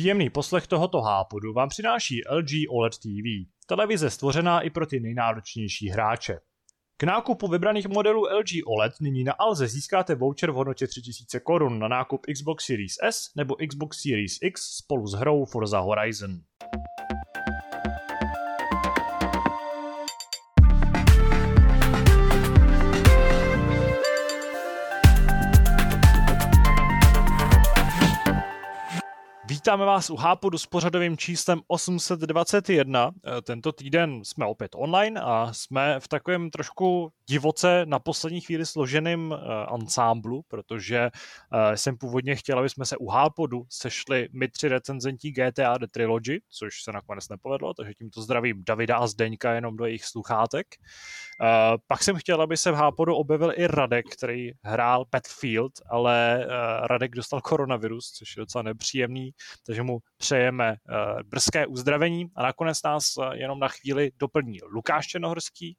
Příjemný poslech tohoto hápodu vám přináší LG OLED TV, televize stvořená i pro ty nejnáročnější hráče. K nákupu vybraných modelů LG OLED nyní na Alze získáte voucher v hodnotě 3000 korun na nákup Xbox Series S nebo Xbox Series X spolu s hrou Forza Horizon. Vítáme vás u Hápodu s pořadovým číslem 821. Eh, tento týden jsme opět online a jsme v takovém trošku divoce na poslední chvíli složeným uh, ansámblu, protože uh, jsem původně chtěl, aby jsme se u Hápodu sešli my tři recenzentí GTA The Trilogy, což se nakonec nepovedlo, takže tímto zdravím Davida a Zdeňka jenom do jejich sluchátek. Pak jsem chtěl, aby se v Hápodu objevil i Radek, který hrál Battlefield, ale Radek dostal koronavirus, což je docela nepříjemný, takže mu přejeme uh, brzké uzdravení a nakonec nás uh, jenom na chvíli doplní Lukáš Černohorský.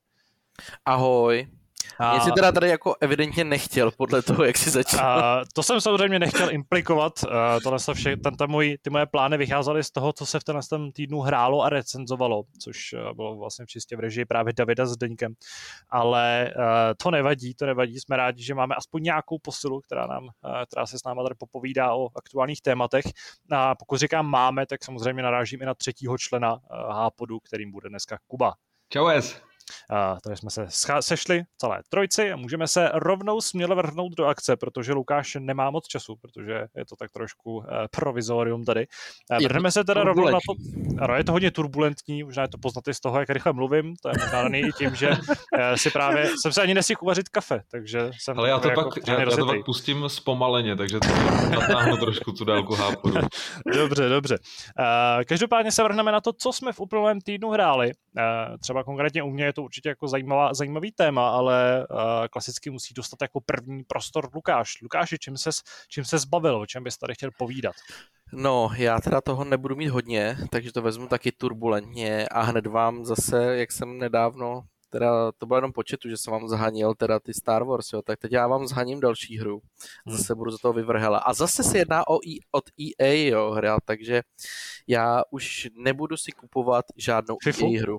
Ahoj. A... Mě si teda tady jako evidentně nechtěl podle toho, jak jsi začal. A to jsem samozřejmě nechtěl implikovat. Tohle se vše, ten, ten můj, ty moje plány vycházely z toho, co se v tenhle týdnu hrálo a recenzovalo, což bylo vlastně čistě v režii právě Davida s Deňkem. Ale to nevadí, to nevadí. Jsme rádi, že máme aspoň nějakou posilu, která, nám, která se s náma tady popovídá o aktuálních tématech. A pokud říkám máme, tak samozřejmě narážím i na třetího člena Hápodu, kterým bude dneska Kuba. Čau es. Uh, takže jsme se sešli celé trojci a můžeme se rovnou směle vrhnout do akce, protože Lukáš nemá moc času, protože je to tak trošku uh, provizorium tady. Uh, vrhneme se teda rovnou na to. Ano, je to hodně turbulentní, možná je to poznat i z toho, jak rychle mluvím, to je možná daný i tím, že uh, si právě, jsem se ani nestihl uvařit kafe, takže jsem Ale já to, jako pak, já, já to pak pustím zpomaleně, takže to natáhnu trošku tu dálku háporu. dobře, dobře. Uh, každopádně se vrhneme na to, co jsme v uplynulém týdnu hráli. Uh, třeba konkrétně u mě je to určitě jako zajímavá, zajímavý téma, ale uh, klasicky musí dostat jako první prostor Lukáš. Lukáši, čím ses, čím ses zbavil, o čem bys tady chtěl povídat? No, já teda toho nebudu mít hodně, takže to vezmu taky turbulentně a hned vám zase, jak jsem nedávno teda to bylo jenom početu, že jsem vám zhanil teda ty Star Wars, jo, tak teď já vám zhaním další hru. Hmm. Zase budu za toho vyvrhela. A zase se jedná o e, od EA, jo, hra, takže já už nebudu si kupovat žádnou FIFU? EA hru.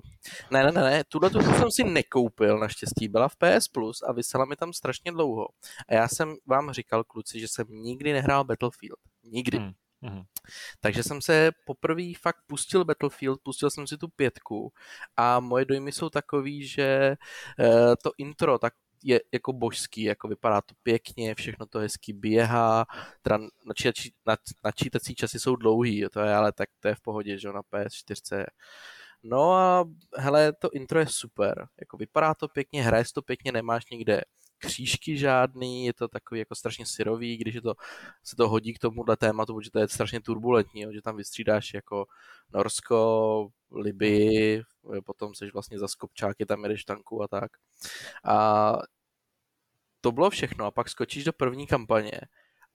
Ne, ne, ne, ne, tuhle tu jsem si nekoupil, naštěstí byla v PS Plus a vysela mi tam strašně dlouho. A já jsem vám říkal, kluci, že jsem nikdy nehrál Battlefield. Nikdy. Hmm. Mm-hmm. Takže jsem se poprvé fakt pustil Battlefield, pustil jsem si tu pětku a moje dojmy jsou takový, že uh, to intro tak je jako božský, jako vypadá to pěkně, všechno to hezky běhá, teda načítací, načítací časy jsou dlouhý, to je ale tak to je v pohodě, že na PS4. No a hele, to intro je super, jako vypadá to pěkně, hraje to pěkně, nemáš nikde křížky žádný, je to takový jako strašně syrový, když je to, se to hodí k tomuhle tématu, protože to je strašně turbulentní, jo, že tam vystřídáš jako Norsko, Libii, potom seš vlastně za skopčáky, tam jedeš tanku a tak. A to bylo všechno a pak skočíš do první kampaně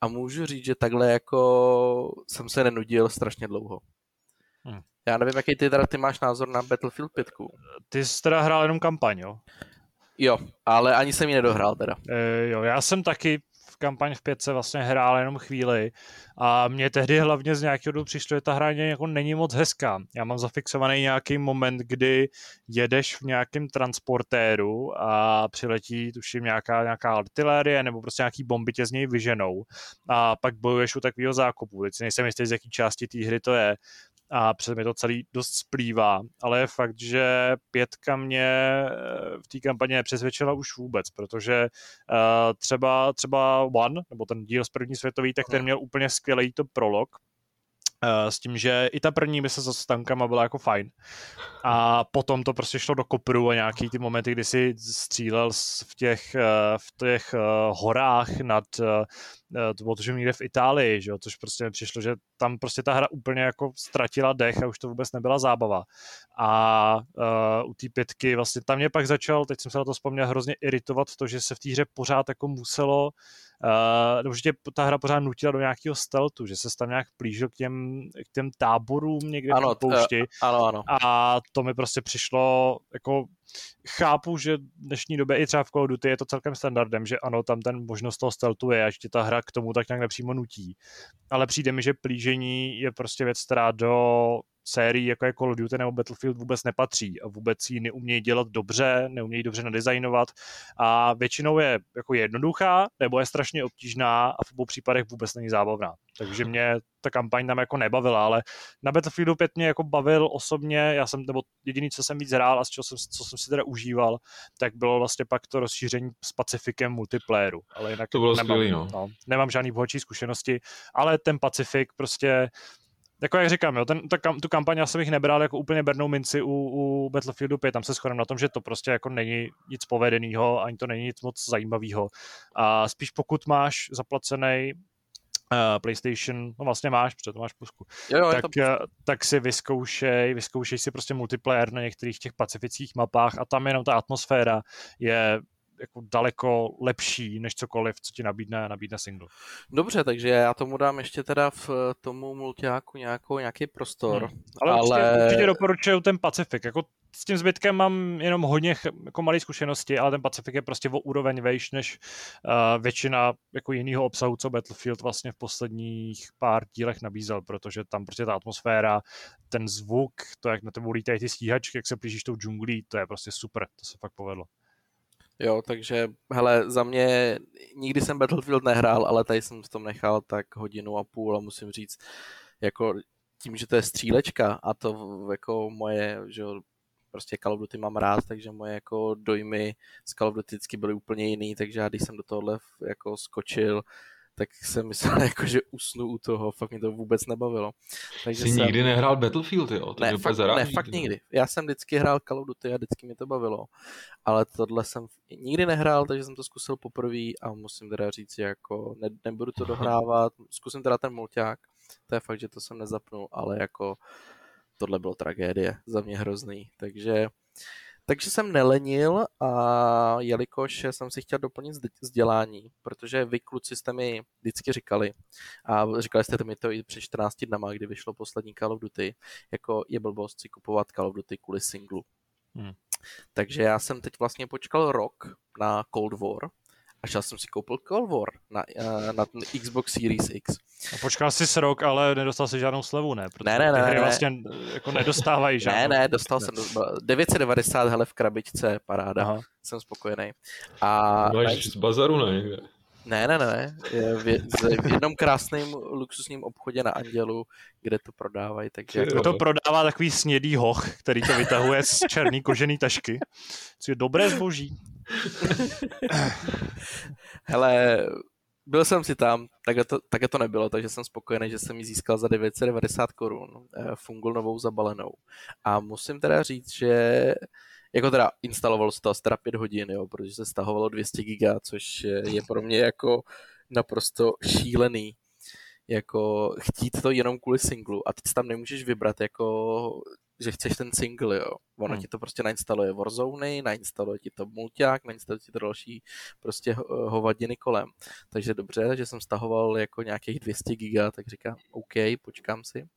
a můžu říct, že takhle jako jsem se nenudil strašně dlouho. Hmm. Já nevím, jaký ty teda ty máš názor na Battlefield 5. Ty jsi teda hrál jenom kampaň, jo? Jo, ale ani jsem ji nedohrál teda. E, jo, já jsem taky v kampaň v pětce vlastně hrál jenom chvíli a mně tehdy hlavně z nějakého důvodu přišlo, že ta hra jako není moc hezká. Já mám zafixovaný nějaký moment, kdy jedeš v nějakém transportéru a přiletí, tuším, nějaká, nějaká artilérie nebo prostě nějaký bomby tě z něj vyženou a pak bojuješ u takového zákupu. Teď si nejsem jistý, z jaký části té hry to je, a před mi to celý dost splývá, ale je fakt, že pětka mě eh, v té kampani nepřesvědčila už vůbec, protože uh, třeba, třeba One, nebo ten díl z první světový, tak ten měl úplně skvělý to prolog, Uh, s tím, že i ta první mise se stankama byla jako fajn. A potom to prostě šlo do kopru a nějaký ty momenty, kdy si střílel v těch, uh, v těch horách nad Eh, to bylo tuším někde v Itálii, že jo, což prostě mi přišlo, že tam prostě ta hra úplně jako ztratila dech a už to vůbec nebyla zábava. A uh, u té pětky vlastně tam mě pak začal, teď jsem se na to vzpomněl, hrozně iritovat to, že se v té hře pořád jako muselo Uh, nebo že tě ta hra pořád nutila do nějakého steltu, že se tam nějak plížil k těm, k těm táborům někde ano, v poušti. Uh, ano, ano. A to mi prostě přišlo jako chápu, že v dnešní době i třeba v Call of Duty je to celkem standardem, že ano, tam ten možnost toho stealthu je, až ti ta hra k tomu tak nějak nepřímo nutí. Ale přijde mi, že plížení je prostě věc, která do sérií, jako je Call of Duty nebo Battlefield, vůbec nepatří a vůbec ji neumějí dělat dobře, neumějí dobře nadizajnovat a většinou je jako jednoduchá nebo je strašně obtížná a v obou případech vůbec není zábavná. Takže mě ta kampaň tam jako nebavila, ale na Battlefieldu 5 mě jako bavil osobně, já jsem, nebo jediný, co jsem víc hrál a z čeho jsem, co jsem si teda užíval, tak bylo vlastně pak to rozšíření s Pacifikem multiplayeru. Ale jinak to bylo nemám, skvělý, no. no. Nemám žádný bohatší zkušenosti, ale ten Pacifik prostě jako jak říkám, jo, ten, ta, tu kampaň já jsem jich nebral jako úplně bernou minci u, u Battlefieldu 5, tam se shodem na tom, že to prostě jako není nic povedeného, ani to není nic moc zajímavého. A spíš pokud máš zaplacený uh, PlayStation, no vlastně máš, protože to máš pusku, jo, jo, tak, to... uh, tak si vyzkoušej, vyzkoušej si prostě multiplayer na některých těch pacifických mapách a tam jenom ta atmosféra je jako daleko lepší než cokoliv, co ti nabídne, nabídne single. Dobře, takže já tomu dám ještě teda v tomu multiáku nějakou, nějaký prostor. Hmm. Ale, ale... Určitě, určitě doporučuju ten Pacifik. Jako s tím zbytkem mám jenom hodně jako malé zkušenosti, ale ten Pacifik je prostě o úroveň vejš než uh, většina jako jiného obsahu, co Battlefield vlastně v posledních pár dílech nabízel, protože tam prostě ta atmosféra, ten zvuk, to, jak na tebe lítají ty stíhačky, jak se blížíš tou džunglí, to je prostě super, to se fakt povedlo. Jo, takže hele, za mě nikdy jsem Battlefield nehrál, ale tady jsem v tom nechal tak hodinu a půl a musím říct, jako tím, že to je střílečka a to jako moje, že prostě Call of Duty mám rád, takže moje jako dojmy z Call of Duty byly úplně jiný, takže já když jsem do tohohle jako skočil, tak jsem myslel, jako, že usnu u toho, fakt mě to vůbec nebavilo. Takže Jsi jsem... nikdy nehrál Battlefield, jo? To ne, fakt, zaráží, ne, fakt nikdy. Já jsem vždycky hrál Call of Duty a vždycky mi to bavilo, ale tohle jsem nikdy nehrál, takže jsem to zkusil poprvé a musím teda říct, jako ne, nebudu to dohrávat, zkusím teda ten mulťák, to je fakt, že to jsem nezapnul, ale jako tohle bylo tragédie, za mě hrozný, takže takže jsem nelenil a jelikož jsem si chtěl doplnit vzdělání, protože vy kluci jste mi vždycky říkali a říkali jste mi to i před 14 dnama, kdy vyšlo poslední Call of Duty, jako je blbost si kupovat Call of Duty kvůli singlu. Hmm. Takže já jsem teď vlastně počkal rok na Cold War, a šel jsem si koupil Cold War na, uh, na ten Xbox Series X. A počkal jsi s rok, ale nedostal jsi žádnou slevu, ne? Protože ne, ne, ne. Hry ne. vlastně jako nedostávají žádnou. Ne, ne, dostal jsem 990 hele v krabičce, paráda. Aha. Jsem spokojený. A... Máš z bazaru ne někde? Ne, ne, ne. Je v, v jednom krásném luxusním obchodě na Andělu, kde to prodávají. Takže jako... To prodává takový snědý hoch, který to vytahuje z černý kožený tašky. Co je dobré zboží. Hele, byl jsem si tam, také to, také to nebylo, takže jsem spokojený, že jsem ji získal za 990 korun, eh, fungul novou zabalenou. A musím teda říct, že jako teda instalovalo se to asi teda 5 hodin, jo, protože se stahovalo 200 giga, což je pro mě jako naprosto šílený jako chtít to jenom kvůli singlu a teď tam nemůžeš vybrat jako že chceš ten single, jo. Ono hmm. ti to prostě nainstaluje Warzone, nainstaluje ti to mulťák, nainstaluje ti to další prostě hovadiny kolem. Takže dobře, že jsem stahoval jako nějakých 200 giga, tak říkám, OK, počkám si.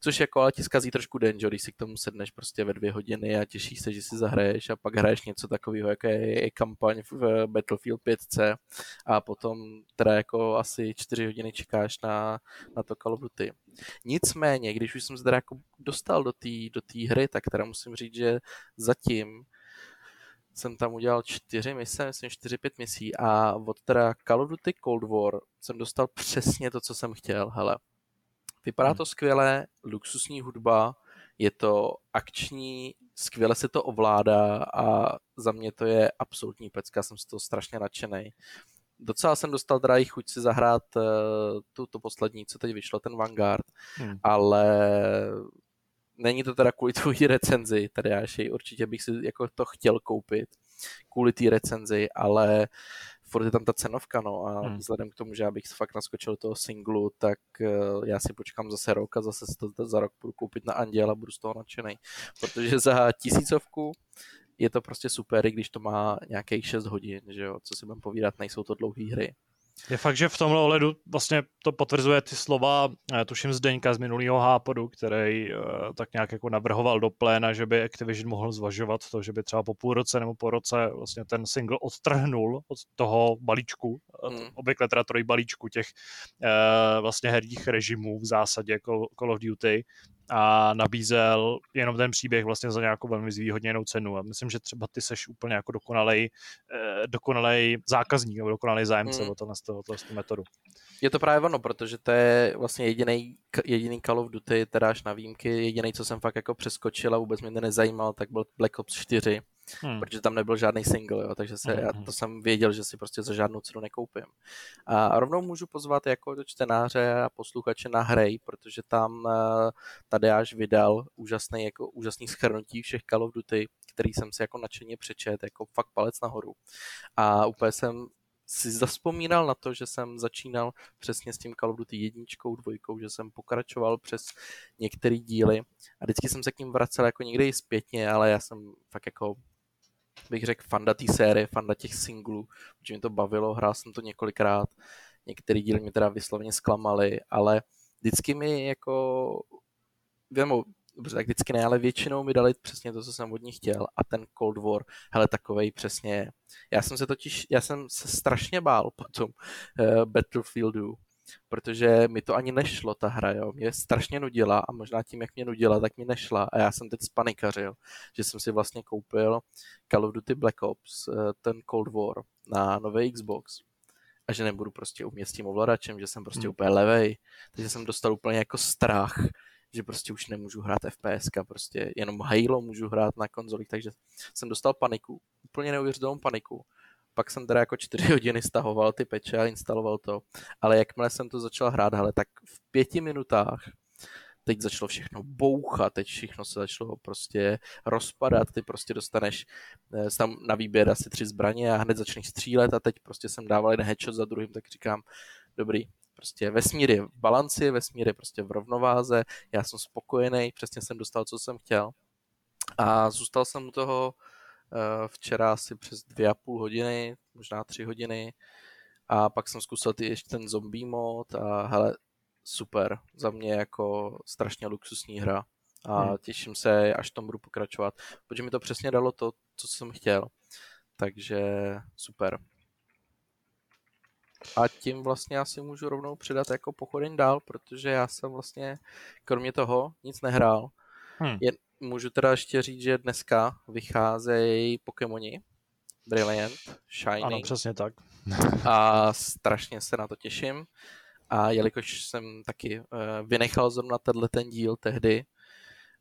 Což jako ale ti zkazí trošku den, že když si k tomu sedneš prostě ve dvě hodiny a těšíš se, že si zahraješ a pak hraješ něco takového, jako je, je kampaň v Battlefield 5C a potom teda jako asi čtyři hodiny čekáš na, na to Call of Duty. Nicméně, když už jsem se teda jako dostal do té do tý hry, tak teda musím říct, že zatím jsem tam udělal čtyři mise, myslím čtyři, pět misí a od teda Call of Duty Cold War jsem dostal přesně to, co jsem chtěl, hele. Vypadá to skvěle, luxusní hudba, je to akční, skvěle se to ovládá a za mě to je absolutní pecka, jsem z toho strašně nadšený. Docela jsem dostal teda chuť si zahrát uh, tu, to poslední, co teď vyšlo, ten Vanguard, hmm. ale není to teda kvůli tvojí recenzi, tady já určitě bych si jako to chtěl koupit kvůli té recenzi, ale furt je tam ta cenovka, no a hmm. vzhledem k tomu, že já bych fakt naskočil toho singlu, tak uh, já si počkám zase rok a zase si to za rok budu koupit na Anděl a budu z toho nadšený. Protože za tisícovku je to prostě super, i když to má nějakých 6 hodin, že jo, co si budeme povídat, nejsou to dlouhé hry. Je fakt, že v tomhle ohledu vlastně to potvrzuje ty slova, eh, tuším Zdeňka z minulého hápodu, který uh, tak nějak jako navrhoval do pléna, že by Activision mohl zvažovat to, že by třeba po půl roce nebo po roce vlastně ten single odtrhnul od toho balíčku, hmm. obvykle teda troj balíčku těch uh, vlastně herních režimů v zásadě Call, Call of Duty a nabízel jenom ten příběh vlastně za nějakou velmi zvýhodněnou cenu. A myslím, že třeba ty seš úplně jako dokonalej, eh, dokonalej zákazník nebo dokonalej zájemce hmm. o tohle, tohle, tohle metodu. Je to právě ono, protože to je vlastně jediný, jediný Call of Duty, teda až na výjimky, jediný, co jsem fakt jako přeskočil a vůbec mě nezajímal, tak byl Black Ops 4 hmm. protože tam nebyl žádný single, jo, takže se, hmm. já to jsem věděl, že si prostě za žádnou cenu nekoupím. A rovnou můžu pozvat jako do čtenáře a posluchače na hry, protože tam uh, tady až vydal úžasný, jako, úžasný schrnutí všech Call of Duty, který jsem si jako nadšeně přečet, jako fakt palec nahoru. A úplně jsem si zaspomínal na to, že jsem začínal přesně s tím Call of Duty jedničkou, dvojkou, že jsem pokračoval přes některé díly a vždycky jsem se k ním vracel jako někde i zpětně, ale já jsem fakt jako bych řekl, fanda té série, fanda těch singlů, protože mě to bavilo, hrál jsem to několikrát, některý díly mě teda vyslovně zklamaly, ale vždycky mi jako, věmo, dobře, tak vždycky ne, ale většinou mi dali přesně to, co jsem od nich chtěl a ten Cold War, hele, takovej přesně, já jsem se totiž, já jsem se strašně bál potom uh, Battlefieldu, protože mi to ani nešlo, ta hra, jo. Mě strašně nudila a možná tím, jak mě nudila, tak mi nešla. A já jsem teď spanikařil, že jsem si vlastně koupil Call of Duty Black Ops, eh, ten Cold War na nový Xbox. A že nebudu prostě umět s tím ovladačem, že jsem prostě hmm. úplně levej, takže jsem dostal úplně jako strach, že prostě už nemůžu hrát FPS, prostě jenom Halo můžu hrát na konzolích, takže jsem dostal paniku, úplně neuvěřitelnou paniku pak jsem teda jako čtyři hodiny stahoval ty peče a instaloval to, ale jakmile jsem to začal hrát, hele, tak v pěti minutách teď začalo všechno bouchat, teď všechno se začalo prostě rozpadat, ty prostě dostaneš eh, tam na výběr asi tři zbraně a hned začneš střílet a teď prostě jsem dával jeden headshot za druhým, tak říkám, dobrý, prostě vesmír je v balanci, vesmír je prostě v rovnováze, já jsem spokojený, přesně jsem dostal, co jsem chtěl. A zůstal jsem u toho Eh, včera asi přes dvě a půl hodiny, možná tři hodiny a pak jsem zkusil ty ještě ten zombie mod a hele, super, za mě jako strašně luxusní hra a hmm. těším se, až tom budu pokračovat, protože mi to přesně dalo to, co jsem chtěl, takže super. A tím vlastně asi můžu rovnou přidat jako pochodeň dál, protože já jsem vlastně kromě toho nic nehrál. Hmm. Jen, můžu teda ještě říct, že dneska vycházejí Pokémoni. Brilliant, Shiny. Ano, přesně tak. a strašně se na to těším. A jelikož jsem taky uh, vynechal zrovna tenhle ten díl tehdy,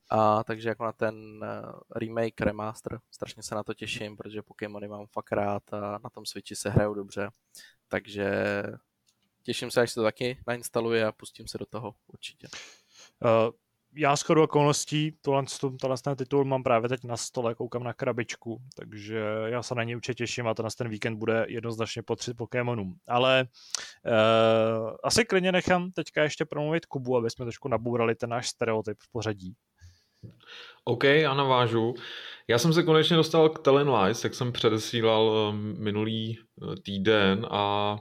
a takže jako na ten uh, remake, remaster, strašně se na to těším, protože Pokémony mám fakt rád a na tom Switchi se hrajou dobře. Takže těším se, až se to taky nainstaluje a pustím se do toho určitě. Uh, já s chodou okolností tohle, tohle ten titul mám právě teď na stole, koukám na krabičku, takže já se na něj určitě těším a tenhle ten víkend bude jednoznačně potřit Pokémonům. Ale uh, asi klidně nechám teďka ještě promluvit Kubu, aby jsme trošku nabourali ten náš stereotyp v pořadí. OK, já navážu. Já jsem se konečně dostal k Telling Lies, jak jsem předesílal eh, minulý eh, týden a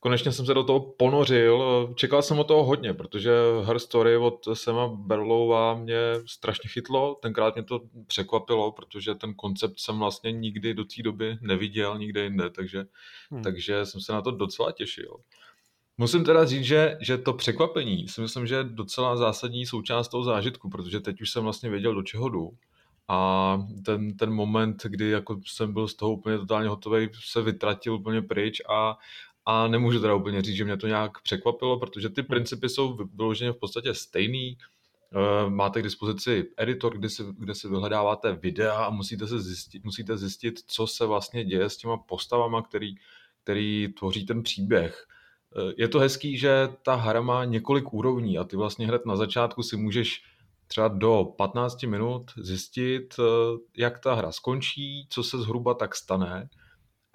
konečně jsem se do toho ponořil. Čekal jsem o toho hodně, protože Her Story od Sema Berlova mě strašně chytlo. Tenkrát mě to překvapilo, protože ten koncept jsem vlastně nikdy do té doby neviděl nikde jinde, takže, hmm. takže jsem se na to docela těšil. Musím teda říct, že, že to překvapení si myslím, že je docela zásadní součást toho zážitku, protože teď už jsem vlastně věděl, do čeho jdu. A ten, ten moment, kdy jako jsem byl z toho úplně totálně hotový, se vytratil úplně pryč a, a nemůžu teda úplně říct, že mě to nějak překvapilo, protože ty principy jsou vyloženě v podstatě stejný. Eh, máte k dispozici editor, kde si, kde si vyhledáváte videa a musíte, se zjistit, musíte zjistit, co se vlastně děje s těma postavama, který, který tvoří ten příběh. Eh, je to hezký, že ta hra má několik úrovní a ty vlastně hned na začátku si můžeš třeba do 15 minut zjistit, eh, jak ta hra skončí, co se zhruba tak stane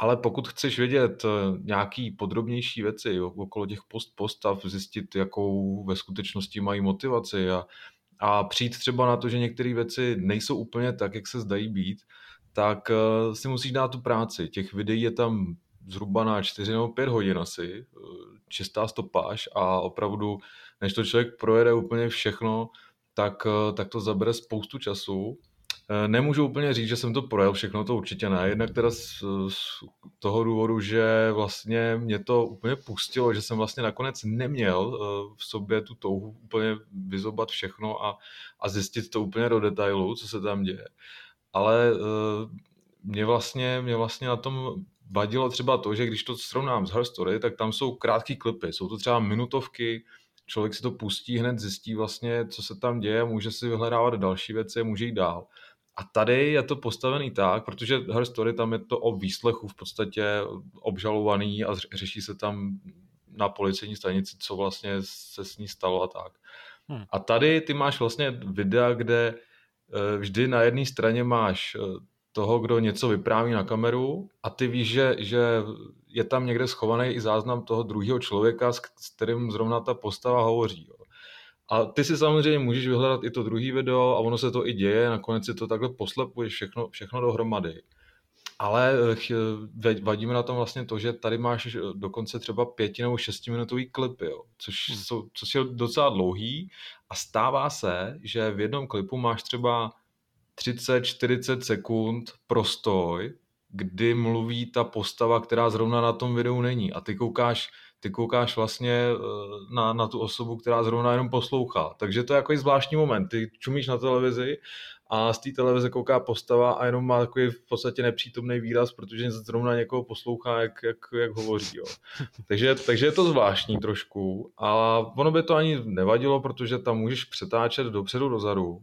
ale pokud chceš vědět eh, nějaký podrobnější věci okolo těch post postav, zjistit, jakou ve skutečnosti mají motivaci a, a přijít třeba na to, že některé věci nejsou úplně tak, jak se zdají být, tak uh, si musíš dát tu práci. Těch videí je tam zhruba na 4 nebo 5 hodin asi, čistá stopáž a opravdu, než to člověk projede úplně všechno, tak, tak to zabere spoustu času Eh, nemůžu úplně říct, že jsem to projel všechno, to určitě ne. Jednak teda z, z toho důvodu, že vlastně mě to úplně pustilo, že jsem vlastně nakonec neměl eh, v sobě tu touhu úplně vyzobat všechno a, a zjistit to úplně do detailu, co se tam děje. Ale eh, mě vlastně, mě vlastně na tom vadilo třeba to, že když to srovnám s Her Story, tak tam jsou krátké klipy, jsou to třeba minutovky, člověk si to pustí, hned zjistí vlastně, co se tam děje, může si vyhledávat další věci, může jít dál. A tady je to postavený tak, protože Her Story tam je to o výslechu v podstatě obžalovaný a řeší se tam na policejní stanici, co vlastně se s ní stalo a tak. Hmm. A tady ty máš vlastně videa, kde eh, vždy na jedné straně máš eh, toho, kdo něco vypráví na kameru a ty víš, že, že je tam někde schovaný i záznam toho druhého člověka, s kterým zrovna ta postava hovoří. Jo. A ty si samozřejmě můžeš vyhledat i to druhý video a ono se to i děje, nakonec si to takhle poslepuješ všechno, všechno dohromady. Ale eh, vadí mi na tom vlastně to, že tady máš dokonce třeba pěti nebo šestiminutový klipy, jo, což, hmm. jsou, což je docela dlouhý a stává se, že v jednom klipu máš třeba 30-40 sekund prostoj, kdy mluví ta postava, která zrovna na tom videu není. A ty koukáš ty koukáš vlastně eh, na, na tu osobu, která zrovna jenom poslouchá. Takže to je jako zvláštní moment. Ty čumíš na televizi a z té televize kouká postava a jenom má takový v podstatě nepřítomný výraz, protože zrovna někoho poslouchá, jak, jak, jak hovoří. Jo. Takže, takže je to zvláštní trošku. A ono by to ani nevadilo, protože tam můžeš přetáčet dopředu, dozadu.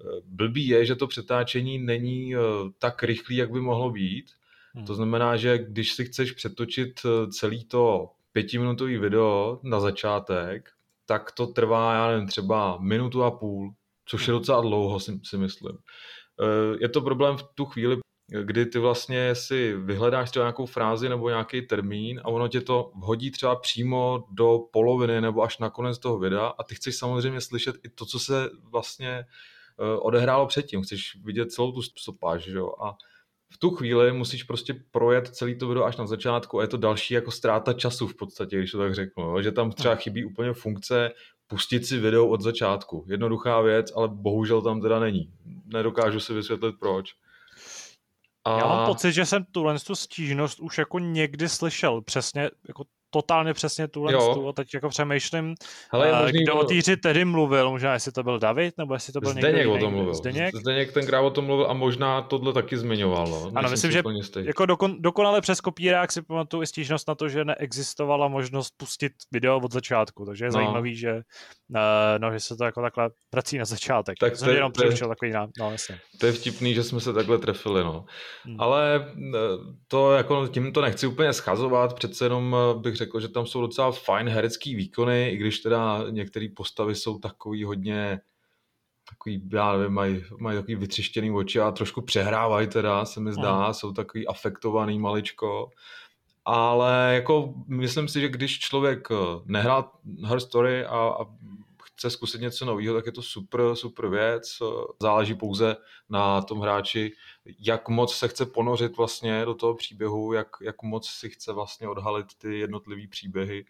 Eh, blbý je, že to přetáčení není eh, tak rychlý, jak by mohlo být. Hmm. To znamená, že když si chceš přetočit celý to pětiminutový video na začátek, tak to trvá, já nevím, třeba minutu a půl, což je docela dlouho, si, si myslím. Eh, je to problém v tu chvíli, kdy ty vlastně si vyhledáš třeba nějakou frázi nebo nějaký termín a ono tě to hodí třeba přímo do poloviny nebo až na konec toho videa a ty chceš samozřejmě slyšet i to, co se vlastně eh, odehrálo předtím. Chceš vidět celou tu stopáž, jo? A v tu chvíli musíš prostě projet celý to video až na začátku a je to další jako ztráta času v podstatě, když to tak řeknu, jo? že tam třeba chybí úplně funkce pustit si video od začátku. Jednoduchá věc, ale bohužel tam teda není. Nedokážu si vysvětlit proč. A... Já mám pocit, že jsem tuhle tu stížnost už jako někdy slyšel, přesně jako totálně přesně tuhle tu a teď jako přemýšlím, Hele, uh, možný, kdo o té hře tedy mluvil, možná jestli to byl David, nebo jestli to byl Zdeněk někdo o tom mluvil. Zdeněk? Zdeněk tenkrát o tom mluvil a možná tohle taky zmiňoval. No. Ano, myslím, že jako dokon, dokonale přes kopírák si pamatuju i stížnost na to, že neexistovala možnost pustit video od začátku, takže je no. zajímavý, že, uh, no, že se to jako takhle vrací na začátek. Tak to, jenom je, takový nám, no, jasně. to je vtipný, že jsme se takhle trefili, no. Hmm. Ale to jako tím to nechci úplně schazovat, přece jenom bych řekl, řekl, že tam jsou docela fajn herecký výkony, i když teda některé postavy jsou takový hodně takový, já nevím, mají, mají takový vytřištěný oči a trošku přehrávají teda, se mi zdá, mm. jsou takový afektovaný maličko. Ale jako myslím si, že když člověk eh, nehrál Her Story a, a chce zkusit něco nového, tak je to super, super věc. Záleží pouze na tom hráči, jak moc se chce ponořit vlastně do toho příběhu, jak, jak moc si chce vlastně odhalit ty jednotlivé příběhy.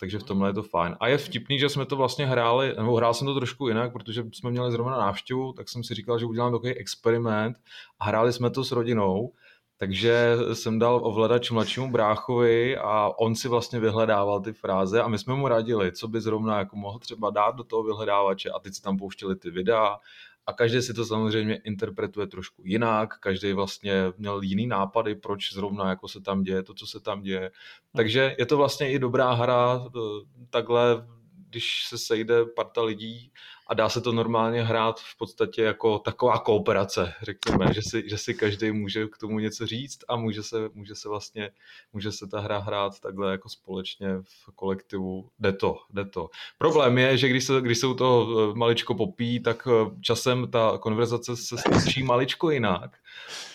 Takže v tomhle je to fajn. A je vtipný, že jsme to vlastně hráli, nebo hrál jsem to trošku jinak, protože jsme měli zrovna návštěvu, tak jsem si říkal, že udělám takový experiment a hráli jsme to s rodinou takže jsem dal ovladač mladšímu bráchovi a on si vlastně vyhledával ty fráze a my jsme mu radili, co by zrovna jako mohl třeba dát do toho vyhledávače a teď si tam pouštěli ty videa a každý si to samozřejmě interpretuje trošku jinak, každý vlastně měl jiný nápady, proč zrovna jako se tam děje to, co se tam děje. Takže je to vlastně i dobrá hra eh, takhle, když se sejde parta lidí a dá se to normálně hrát v podstatě jako taková kooperace, řekněme, že si, že si každý může k tomu něco říct a může se, může se vlastně, může se ta hra hrát takhle jako společně v kolektivu. Jde to, jde to. Problém je, že když se, když se u toho eh, maličko popí, tak eh, časem ta konverzace se stočí maličko jinak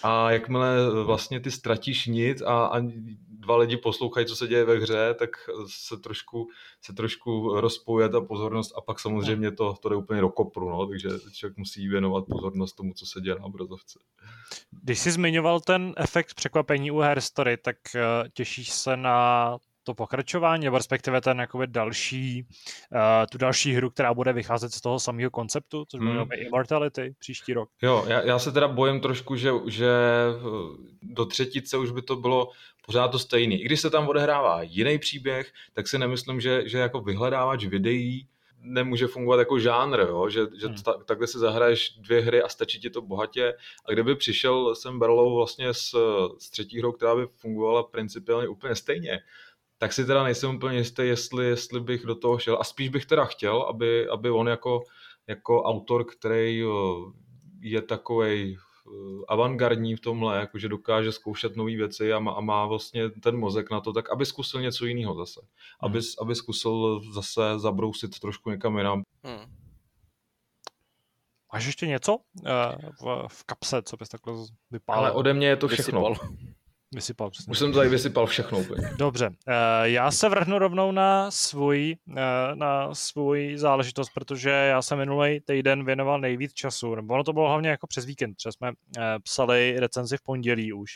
a jakmile vlastně ty ztratíš nit a, a dva lidi poslouchají, co se děje ve hře, tak se trošku, se trošku rozpouje ta pozornost a pak samozřejmě to, to jde úplně do kopru, no, takže člověk musí věnovat pozornost tomu, co se děje na obrazovce. Když jsi zmiňoval ten efekt překvapení u Hair Story, tak eh, těšíš se na to pokračování, nebo respektive ten jakoby další, uh, tu další hru, která bude vycházet z toho samého konceptu, což bude hmm. Immortality příští rok. Jo, já, já se teda bojím trošku, že, že do třetice už by to bylo pořád to stejný. I když se tam odehrává jiný příběh, tak si nemyslím, že, že jako vyhledávač videí nemůže fungovat jako žánr, jo? že, že hmm. ta, takhle si zahraješ dvě hry a stačí ti to bohatě. A kdyby přišel sem Barlow vlastně s, s třetí hrou, která by fungovala principiálně úplně stejně, tak si teda nejsem úplně jistý, jestli, jestli bych do toho šel. A spíš bych teda chtěl, aby, aby on jako, jako autor, který je takovej avantgardní v tomhle, jakože dokáže zkoušet nové věci a má, a má vlastně ten mozek na to, tak aby zkusil něco jiného zase. Aby, hmm. aby zkusil zase zabrousit trošku někam jinam. Hmm. Máš ještě něco uh, v, v kapse, co bys takhle vypálil? Ale ode mě je to všechno. Vysypal. Vysypal, přesně. Už jsem tady vysypal všechno úplně. Dobře, uh, já se vrhnu rovnou na svůj, uh, na svůj záležitost, protože já jsem minulý týden věnoval nejvíc času, nebo ono to bylo hlavně jako přes víkend, protože jsme uh, psali recenzi v pondělí už.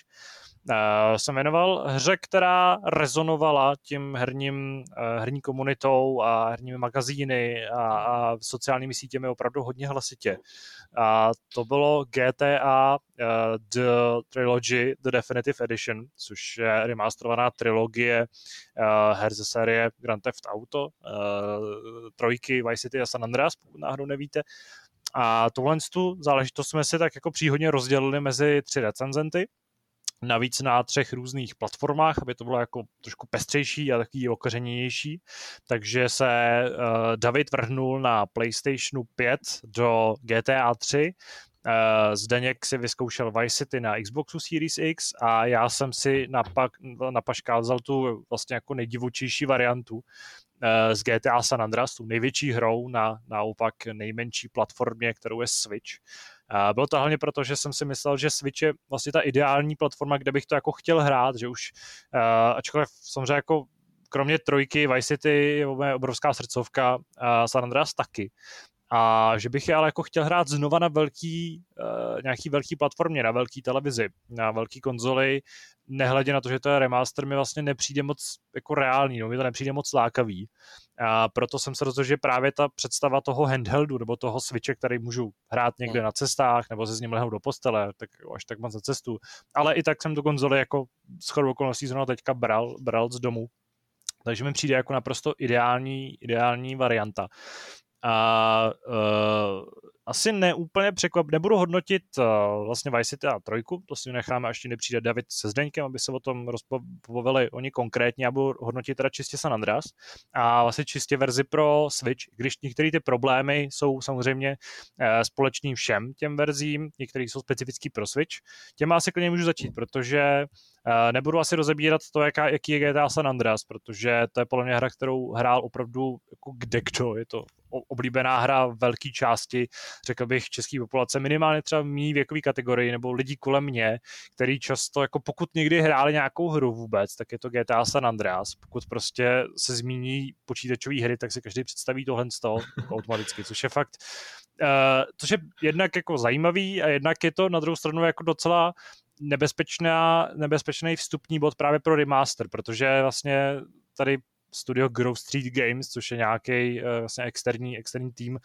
Uh, jsem věnoval hře, která rezonovala tím herním, uh, herní komunitou a herními magazíny a, a sociálními sítěmi opravdu hodně hlasitě. A to bylo GTA uh, The Trilogy The Definitive Edition, což je remasterovaná trilogie her ze série Grand Theft Auto, trojky Vice City a San Andreas, pokud náhodou nevíte. A tohle tu záležitost jsme si tak jako příhodně rozdělili mezi tři recenzenty, navíc na třech různých platformách, aby to bylo jako trošku pestřejší a takový okořenější. Takže se uh, David vrhnul na PlayStationu 5 do GTA 3, Uh, Zdeněk si vyzkoušel Vice City na Xboxu Series X a já jsem si napak, napaškázal tu vlastně jako nejdivočejší variantu uh, z GTA San Andreas, tu největší hrou na naopak nejmenší platformě, kterou je Switch. A bylo to hlavně proto, že jsem si myslel, že Switch je vlastně ta ideální platforma, kde bych to jako chtěl hrát, že už, uh, ačkoliv samozřejmě jako kromě trojky Vice City je obrovská srdcovka, uh, San Andreas taky, a že bych je ale jako chtěl hrát znova na velký, uh, nějaký velký platformě, na velký televizi, na velký konzoli, nehledě na to, že to je remaster, mi vlastně nepřijde moc jako reálný, no, mi to nepřijde moc lákavý. A proto jsem se rozhodl, že právě ta představa toho handheldu nebo toho switche, který můžu hrát někde hmm. na cestách nebo se s ním lehnout do postele, tak až tak mám za cestu. Ale i tak jsem tu konzoli jako shodou okolností zrovna teďka bral, bral z domu. Takže mi přijde jako naprosto ideální, ideální varianta. A uh, asi neúplně překvap, nebudu hodnotit uh, vlastně Vice City a trojku, to si necháme, až ti nepřijde David se Zdeňkem, aby se o tom rozpovili oni konkrétně, já budu hodnotit teda čistě San Andreas a vlastně čistě verzi pro Switch, když některé ty problémy jsou samozřejmě uh, společný všem těm verzím, některé jsou specifický pro Switch, těma asi klidně můžu začít, protože Uh, nebudu asi rozebírat to, jaká, jaký je GTA San Andreas, protože to je podle mě hra, kterou hrál opravdu jako kde kdo. Je to oblíbená hra velké části, řekl bych, české populace, minimálně třeba v mý věkové kategorii nebo lidí kolem mě, který často, jako pokud někdy hráli nějakou hru vůbec, tak je to GTA San Andreas. Pokud prostě se zmíní počítačové hry, tak si každý představí tohle z toho automaticky, což je fakt Uh, což je jednak jako zajímavý a jednak je to na druhou stranu jako docela nebezpečná, nebezpečný vstupní bod právě pro remaster, protože vlastně tady studio Grove Street Games, což je nějaký uh, vlastně externí, externí tým uh,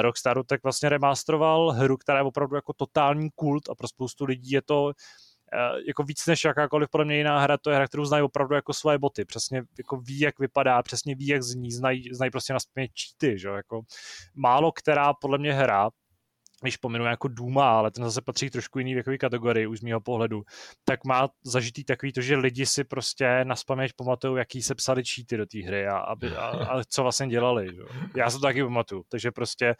Rockstaru, tak vlastně remasteroval hru, která je opravdu jako totální kult a pro spoustu lidí je to uh, jako víc než jakákoliv podle mě jiná hra, to je hra, kterou znají opravdu jako svoje boty, přesně jako ví, jak vypadá, přesně ví, jak zní, znají, znají prostě na cheaty, že? Jako málo která podle mě hra když pominu jako Duma, ale ten zase patří trošku jiný věkový kategorii už z mého pohledu, tak má zažitý takový to, že lidi si prostě na spaměť pamatují, jaký se psali cheaty do té hry a, aby, a, a, co vlastně dělali. Že? Já se to taky pamatuju. Takže prostě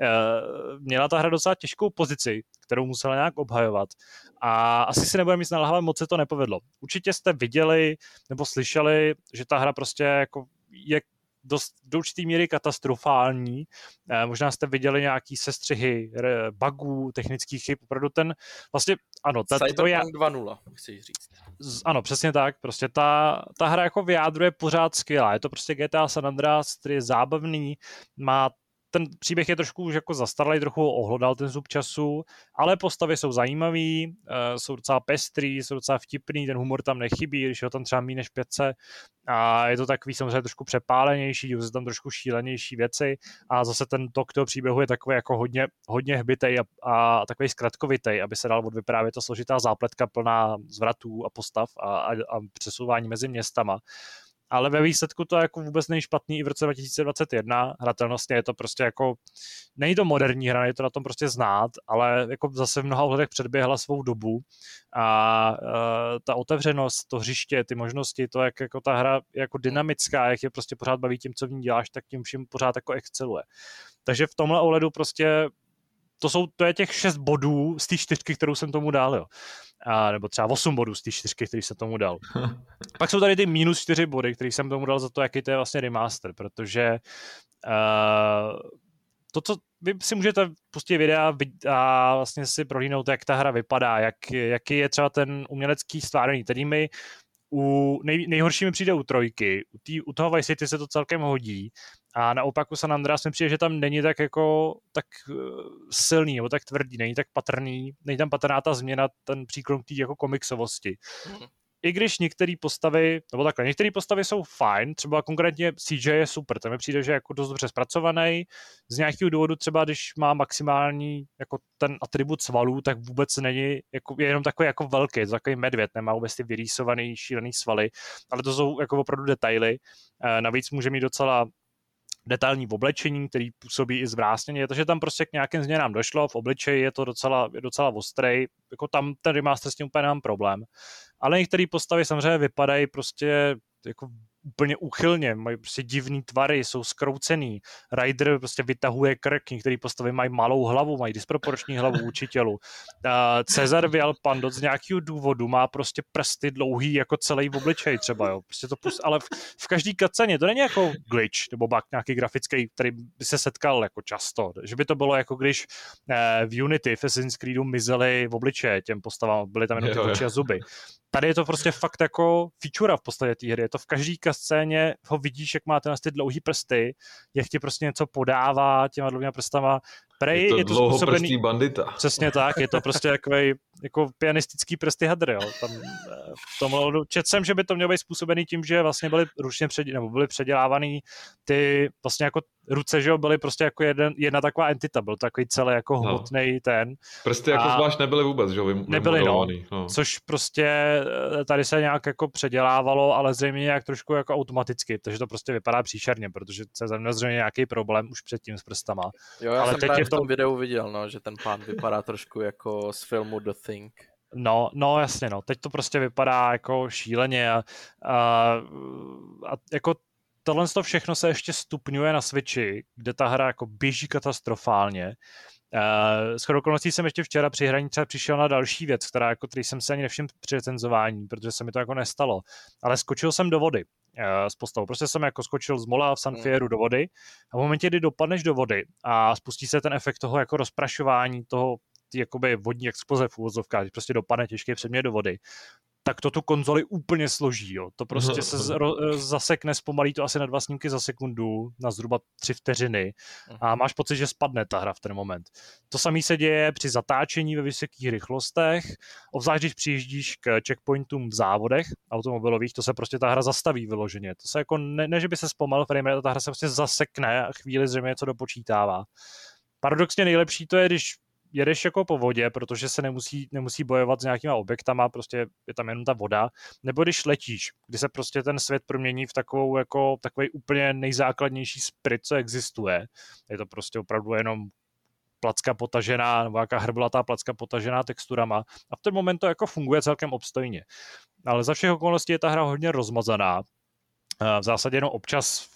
uh, měla ta hra docela těžkou pozici, kterou musela nějak obhajovat a asi si nebudeme mít nalhávat, moc se to nepovedlo. Určitě jste viděli nebo slyšeli, že ta hra prostě jako je dost, do určitý míry katastrofální. Eh, možná jste viděli nějaký sestřihy bugů, technických chyb, opravdu ten, vlastně, ano, ta, to je... 2.0, chci říct. Ano, přesně tak, prostě ta, ta hra jako vyjádruje pořád skvělá, je to prostě GTA San Andreas, který je zábavný, má ten příběh je trošku už jako zastaralý, trochu ohlodal ten zub času, ale postavy jsou zajímavý, uh, jsou docela pestrý, jsou docela vtipný, ten humor tam nechybí, když ho tam třeba méně než pětce. A je to takový samozřejmě trošku přepálenější, jsou tam trošku šílenější věci. A zase ten tok toho příběhu je takový jako hodně, hodně hbitej a, a takový zkratkovitý, aby se dal odvyprávět ta složitá zápletka plná zvratů a postav a, a, a přesouvání mezi městama ale ve výsledku to jako vůbec není špatný i v roce 2021. Hratelnostně je to prostě jako, není to moderní hra, je to na tom prostě znát, ale jako zase v mnoha ohledech předběhla svou dobu a uh, ta otevřenost, to hřiště, ty možnosti, to, jak jako ta hra je jako dynamická, jak je prostě pořád baví tím, co v ní děláš, tak tím vším pořád jako exceluje. Takže v tomhle ohledu prostě to, jsou, to je těch šest bodů z té čtyřky, kterou jsem tomu dal, jo. A, nebo třeba 8 bodů z té čtyřky, který jsem tomu dal. Pak jsou tady ty minus 4 body, který jsem tomu dal za to, jaký to je vlastně remaster, protože uh, to, co vy si můžete pustit videa a vlastně si prohlídnout, jak ta hra vypadá, jak, jaký je třeba ten umělecký stvárení, který mi u nej, nejhorší mi přijde u trojky, u, tý, u toho Vice City se to celkem hodí a naopak u San Andreas mi přijde, že tam není tak jako tak eh, silný nebo tak tvrdý, není tak patrný, není tam patrná ta změna, ten příklon k té jako komiksovosti. Mm i když některé postavy, nebo takhle, některé postavy jsou fajn, třeba konkrétně CJ je super, tam mi přijde, že je jako dost dobře zpracovaný, z nějakého důvodu třeba, když má maximální jako ten atribut svalů, tak vůbec není, jako, je jenom takový jako velký, to takový medvěd, nemá vůbec ty vyrýsovaný, šílený svaly, ale to jsou jako opravdu detaily. E, navíc může mít docela detailní oblečení, který působí i zvrásněně, takže tam prostě k nějakým změnám došlo, v obličeji je to docela, je docela ostrý, jako tam ten remaster s tím úplně nemám problém. Ale některé postavy samozřejmě vypadají prostě jako úplně úchylně, mají prostě divný tvary, jsou skroucený. Rider prostě vytahuje krk, některé postavy mají malou hlavu, mají disproporční hlavu vůči tělu. Cezar Vialpando z nějakého důvodu má prostě prsty dlouhý jako celý v obličej třeba, jo. Prostě to pust, ale v, v každý kaceně, to není jako glitch nebo bug nějaký grafický, který by se setkal jako často, že by to bylo jako když eh, v Unity v Assassin's Creedu mizely v obličeje těm postavám, byly tam jenom ty oči a zuby. Tady je to prostě fakt jako feature v podstatě té hry. Je to v každé scéně, ho vidíš, jak má ten ty dlouhý prsty, jak ti prostě něco podává těma dlouhými prstama. Prej, je to, je to způsobený... bandita. Přesně tak, je to prostě takový jako pianistický prsty hadry, jo. Tam, eh, v tom četl jsem, že by to mělo být způsobený tím, že vlastně byly ručně před, nebo byly předělávaný ty vlastně jako ruce, že jo, byly prostě jako jeden, jedna taková entita, byl takový celý jako hmotný no. ten. Prsty jako zvlášť nebyly vůbec, že jo, Nebyly, no. no. Což prostě eh, tady se nějak jako předělávalo, ale zřejmě nějak trošku jako automaticky, takže to prostě vypadá příšerně, protože se zřejmě nějaký problém už předtím s prstama. Jo, já ale jsem teď právě v tom to... videu viděl, no, že ten pán vypadá trošku jako z filmu The Thing. No, no jasně, no. Teď to prostě vypadá jako šíleně a, a, a jako tohle to všechno se ještě stupňuje na Switchi, kde ta hra jako běží katastrofálně. Uh, s okolností jsem ještě včera při hraní třeba přišel na další věc, která jako, který jsem se ani nevšiml při recenzování, protože se mi to jako nestalo. Ale skočil jsem do vody uh, s postavou. Prostě jsem jako skočil z mola v Sanfieru do vody a v momentě, kdy dopadneš do vody a spustí se ten efekt toho jako rozprašování toho jakoby vodní expoze v úvozovkách, prostě dopadne těžký předmět do vody, tak to tu konzoli úplně složí. Jo. To prostě se z, ro, zasekne, zpomalí to asi na dva snímky za sekundu, na zhruba tři vteřiny a máš pocit, že spadne ta hra v ten moment. To samé se děje při zatáčení ve vysokých rychlostech, obzvlášť když přijíždíš k checkpointům v závodech automobilových, to se prostě ta hra zastaví vyloženě. To se jako, ne, ne že by se zpomalil frame ta hra se prostě zasekne a chvíli zřejmě něco dopočítává. Paradoxně nejlepší to je, když jedeš jako po vodě, protože se nemusí, nemusí bojovat s nějakýma objektama, prostě je tam jenom ta voda, nebo když letíš, kdy se prostě ten svět promění v takovou jako takový úplně nejzákladnější sprit, co existuje. Je to prostě opravdu jenom placka potažená, nebo jaká hrblatá placka potažená texturama a v ten moment to jako funguje celkem obstojně. Ale za všech okolností je ta hra hodně rozmazaná, v zásadě jenom občas,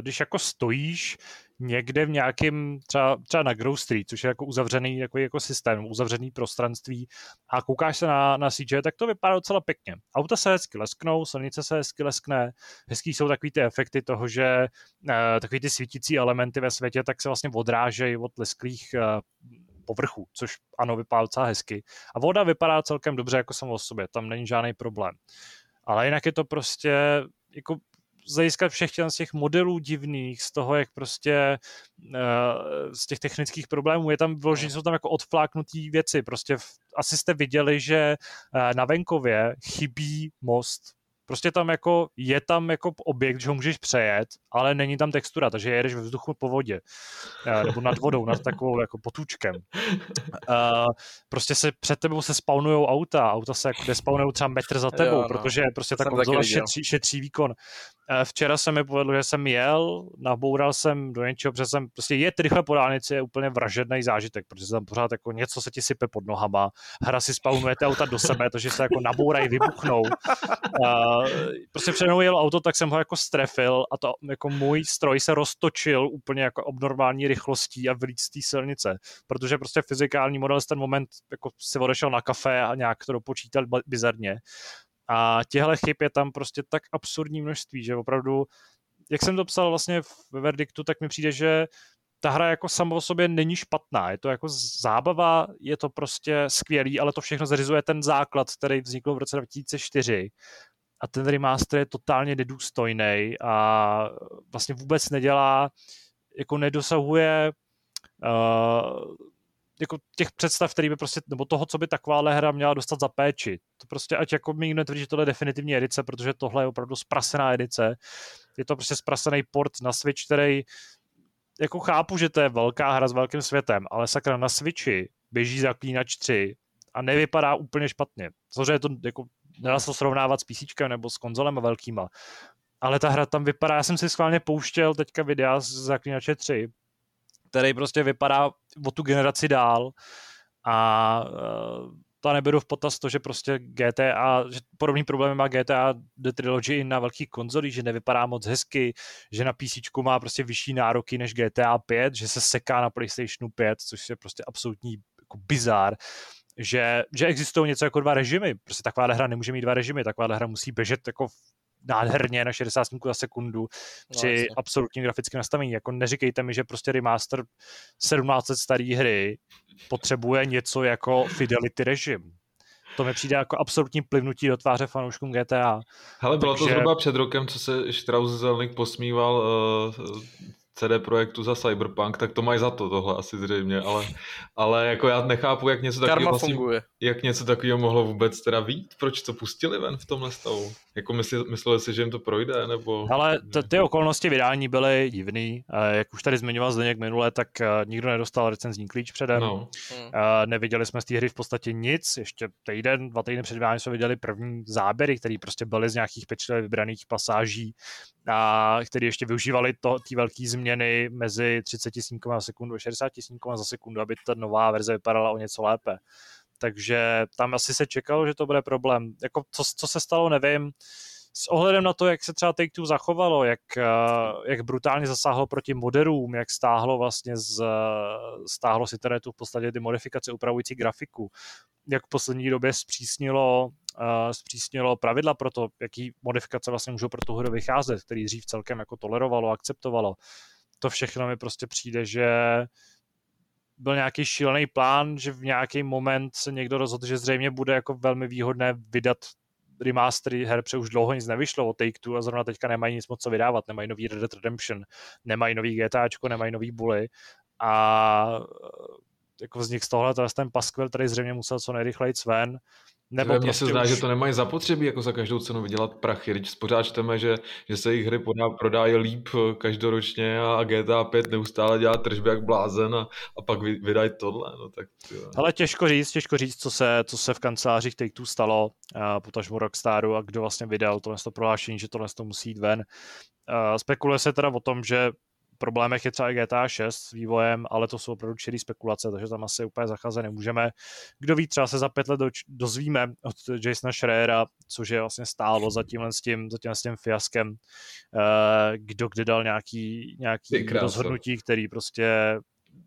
když jako stojíš, někde v nějakém, třeba, třeba na Grove Street, což je jako uzavřený jako, jako systém, uzavřený prostranství a koukáš se na, na CJ, tak to vypadá docela pěkně. Auta se hezky lesknou, silnice se hezky leskne, hezký jsou takový ty efekty toho, že uh, takový ty svítící elementy ve světě tak se vlastně odrážejí od lesklých uh, povrchu, což ano, vypadá docela hezky. A voda vypadá celkem dobře jako samo o sobě, tam není žádný problém. Ale jinak je to prostě jako zajiskat všech z těch modelů divných, z toho, jak prostě uh, z těch technických problémů, je tam vložení, jsou tam jako odfláknutý věci, prostě asi jste viděli, že uh, na venkově chybí most Prostě tam jako, je tam jako objekt, že ho můžeš přejet, ale není tam textura, takže jedeš ve vzduchu po vodě. Eh, nebo nad vodou, nad takovou jako potůčkem. Uh, prostě se před tebou se spawnujou auta, auta se jako despawnují třeba metr za tebou, jo, no. protože prostě ta konzola šetří, šetří výkon. Eh, včera se mi povedlo, že jsem jel, naboural jsem do něčeho, protože jsem prostě jet rychle po dálnici je úplně vražedný zážitek, protože tam pořád jako něco se ti sype pod nohama, hra si spawnujete auta do sebe, takže se jako nabourají, vybuchnou. Uh, prostě před jel auto, tak jsem ho jako strefil a to jako můj stroj se roztočil úplně jako obnormální rychlostí a vylít z té silnice, protože prostě fyzikální model z ten moment jako si odešel na kafe a nějak to dopočítal bizarně. A těchto chyb je tam prostě tak absurdní množství, že opravdu, jak jsem to psal vlastně ve verdiktu, tak mi přijde, že ta hra jako sama o sobě není špatná, je to jako zábava, je to prostě skvělý, ale to všechno zařizuje ten základ, který vznikl v roce 2004 a ten remaster je totálně nedůstojný a vlastně vůbec nedělá, jako nedosahuje uh, jako těch představ, který by prostě, nebo toho, co by takováhle hra měla dostat za péči. To prostě, ať jako mi někdo tvrdí, že tohle je definitivní edice, protože tohle je opravdu zprasená edice. Je to prostě zprasený port na Switch, který jako chápu, že to je velká hra s velkým světem, ale sakra na Switchi běží Zaklínač 3 a nevypadá úplně špatně. Samozřejmě to jako nedá se to srovnávat s PC nebo s konzolemi velkýma, ale ta hra tam vypadá, já jsem si schválně pouštěl teďka videa z Zaklínače 3 který prostě vypadá o tu generaci dál. A uh, to neberu v potaz to, že prostě GTA, že podobný problém má GTA The Trilogy na velkých konzolích, že nevypadá moc hezky, že na PC má prostě vyšší nároky než GTA 5, že se seká na PlayStationu 5, což je prostě absolutní jako bizár, že, že existují něco jako dva režimy. Prostě taková hra nemůže mít dva režimy, taková hra musí běžet jako nádherně na 60 snímků za sekundu při no, absolutním grafickém nastavení. Jako neříkejte mi, že prostě remaster 1700 staré hry potřebuje něco jako fidelity režim. To mi přijde jako absolutní plivnutí do tváře fanouškům GTA. Hele, bylo Takže... to zhruba před rokem, co se Strauss Zelnick posmíval uh, CD Projektu za Cyberpunk, tak to mají za to tohle asi zřejmě, ale, ale jako já nechápu, jak něco takového vlastně, jak něco takového mohlo vůbec teda vít, proč to pustili ven v tomhle stavu? Jako mysleli, mysleli si, že jim to projde, nebo... Ale t- ty okolnosti vydání byly divný, jak už tady zmiňoval Zdeněk minule, tak eh, nikdo nedostal recenzní klíč předem, no. Hmm. neviděli jsme z té hry v podstatě nic, ještě týden, dva týdny před vydáním jsme viděli první záběry, které prostě byly z nějakých pečlivě vybraných pasáží, a který ještě využívali to, ty velké změny mezi 30 snímkama za sekundu a 60 snímkama za sekundu, aby ta nová verze vypadala o něco lépe. Takže tam asi se čekalo, že to bude problém. Jako co, co se stalo, nevím. S ohledem na to, jak se třeba Take-Two zachovalo, jak, eh, jak brutálně zasáhlo proti moderům, jak stáhlo vlastně z, stáhlo z internetu v podstatě ty modifikace upravující grafiku, jak v poslední době zpřísnilo uh, zpřísnilo pravidla pro to, jaký modifikace vlastně můžou pro tu hru vycházet, který dřív celkem jako tolerovalo, akceptovalo. To všechno mi prostě přijde, že byl nějaký šílený plán, že v nějaký moment se někdo rozhodl, že zřejmě bude jako velmi výhodné vydat remastery her, protože už dlouho nic nevyšlo od Take-Two a zrovna teďka nemají nic moc co vydávat, nemají nový Red Dead Redemption, nemají nový GTAčko, nemají nový Bully a jako vznik z tohle, to ten paskvel, který zřejmě musel co nejrychleji ven nebo Mně prostě se zdá, už... že to nemají zapotřebí jako za každou cenu vydělat prachy. Když pořád čteme, že, že se jejich hry podá, prodají líp eh, každoročně a GTA 5 neustále dělá tržby jak blázen a, a pak vydají tohle. No, tak, Ale těžko říct, těžko říct, co se, co se v kancelářích Take-Two stalo, uh, potažmu Rockstaru a kdo vlastně vydal tohle to prohlášení, že tohle to musí jít ven. Uh, spekuluje se teda o tom, že problémech je třeba i GTA 6 s vývojem, ale to jsou opravdu čirý spekulace, takže tam asi úplně zacházet nemůžeme. Kdo ví, třeba se za pět let dozvíme od Jasona Schreiera, což je vlastně stálo za tímhle s tím, za tímhle s tím fiaskem, eh, kdo kde dal nějaký, nějaký rozhodnutí, který prostě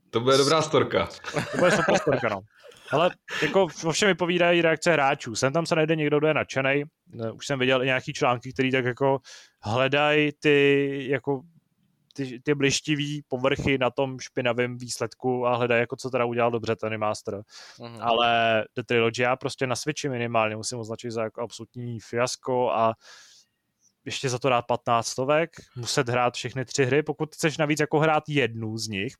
to bude dobrá storka. To bude super storka, no. Ale jako o všem vypovídají reakce hráčů. Sem tam se najde někdo, kdo je nadšený. Už jsem viděl i nějaký články, který tak jako hledají ty jako ty, ty blištivý povrchy na tom špinavém výsledku a hledají, jako co teda udělal dobře ten remaster. Mm-hmm. Ale The Trilogy já prostě na Switchi minimálně musím označit za jako absolutní fiasko a ještě za to dát 15 stovek, muset hrát všechny tři hry, pokud chceš navíc jako hrát jednu z nich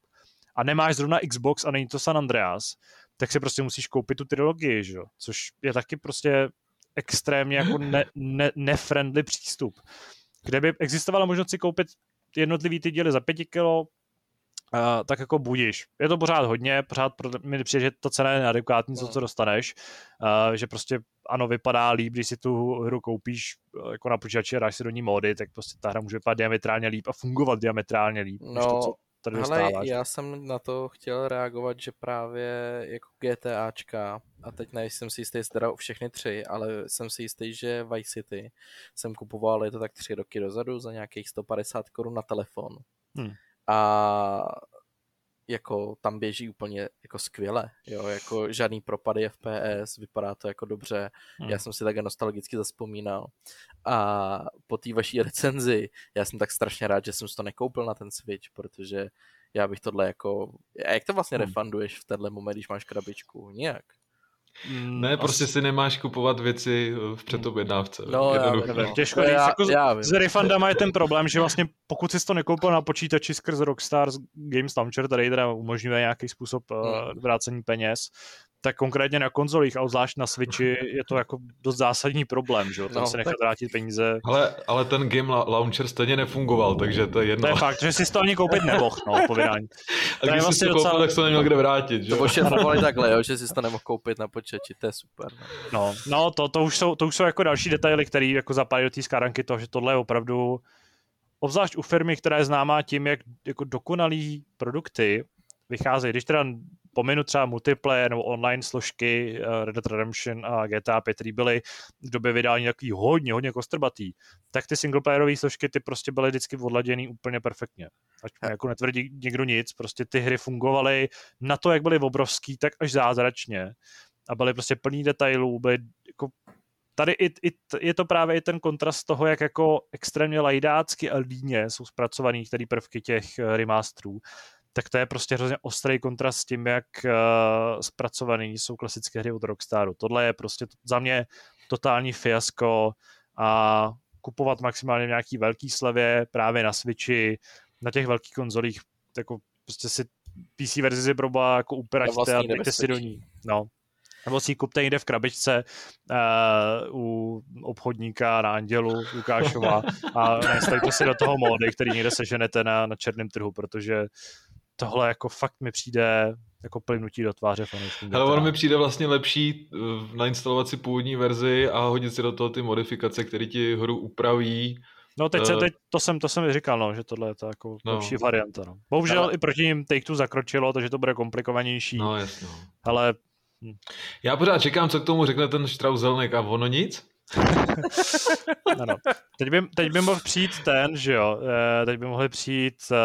a nemáš zrovna Xbox a není to San Andreas, tak si prostě musíš koupit tu trilogii, že? což je taky prostě extrémně jako ne, ne, nefriendly přístup. Kde by existovala možnost si koupit jednotlivý ty díly za pěti kilo, Uh, tak jako budíš. Je to pořád hodně, pořád pro, mi přijde, že ta cena je neadekvátní, co, co dostaneš, uh, že prostě ano, vypadá líp, když si tu hru koupíš uh, jako na počítači a dáš si do ní módy, tak prostě ta hra může vypadat diametrálně líp a fungovat diametrálně líp. No, to, co tady dostáváš. Ale já jsem na to chtěl reagovat, že právě jako GTAčka, a teď nejsem si jistý, teda všechny tři, ale jsem si jistý, že Vice City jsem kupoval, je to tak tři roky dozadu, za nějakých 150 korun na telefon. Hmm. A jako tam běží úplně jako skvěle, jo, jako žádný propady FPS, vypadá to jako dobře, hmm. já jsem si tak nostalgicky zaspomínal a po té vaší recenzi, já jsem tak strašně rád, že jsem si to nekoupil na ten Switch, protože já bych tohle jako, jak to vlastně hmm. refunduješ v tenhle moment, když máš krabičku? Nijak. Mm, ne, prostě si nemáš kupovat věci eh, v předobjednávce. No, já nevím, těžko říct. Já, jako já s refundama je ten problém, že vlastně pokud jsi to nekoupil na počítači skrz Rockstar Games Launcher, který teda umožňuje nějaký způsob uh, vrácení peněz, tak konkrétně na konzolích, a zvlášť na Switchi, je to jako dost zásadní problém, že jo, tam no, se nechat vrátit peníze. Ale, ale ten game launcher stejně nefungoval, takže to je jedno. To je fakt, že si to ani koupit nemohl, no, povídání. A když vlastně jsi to docela... koupil, tak to neměl kde vrátit, že? To pošetřovali takhle, jo, že jsi to nemohl koupit na počítači, to je super. No, no, no to, to, už jsou, to už jsou jako další detaily, které jako zapadají do té skáranky toho, že tohle je opravdu obzvlášť u firmy, která je známá tím, jak jako dokonalý produkty vycházejí. Když teda pominu třeba multiplayer nebo online složky uh, Red Dead Redemption a GTA 5, které byly v době vydání takový hodně, hodně kostrbatý, tak ty singleplayerové složky ty prostě byly vždycky odladěný úplně perfektně. Ať mi jako netvrdí někdo nic, prostě ty hry fungovaly na to, jak byly obrovský, tak až zázračně a byly prostě plný detailů, byly jako tady i, i, je to právě i ten kontrast toho, jak jako extrémně lajdácky a líně jsou zpracovaný některé prvky těch eh, remasterů tak to je prostě hrozně ostrý kontrast s tím, jak uh, zpracovaný jsou klasické hry od Rockstaru. Tohle je prostě za mě totální fiasko a kupovat maximálně v nějaký velký slevě právě na Switchi, na těch velkých konzolích, jako prostě si PC verzi si proba jako uperačte a dejte si do ní. No. Nebo si ji kupte někde v krabičce uh, u obchodníka na Andělu Lukášova a nastavte si do toho módy, který někde seženete na, na černém trhu, protože tohle jako fakt mi přijde jako plynutí do tváře fanouškům. Ale ono mi přijde vlastně lepší eh, nainstalovat si původní verzi a hodit si do toho ty modifikace, které ti hru upraví. No teď, se, eh, teď to jsem, to jsem říkal, no, že tohle je ta jako no. lepší varianta. No. Bohužel ale... i proti ním Take-Two zakročilo, takže to bude komplikovanější. No jasně. No. Ale... Hm. Já pořád čekám, co k tomu řekne ten Strauzelnek a ono nic ano. Teď by, teď by mohl přijít ten, že jo, eh, teď by mohli přijít uh,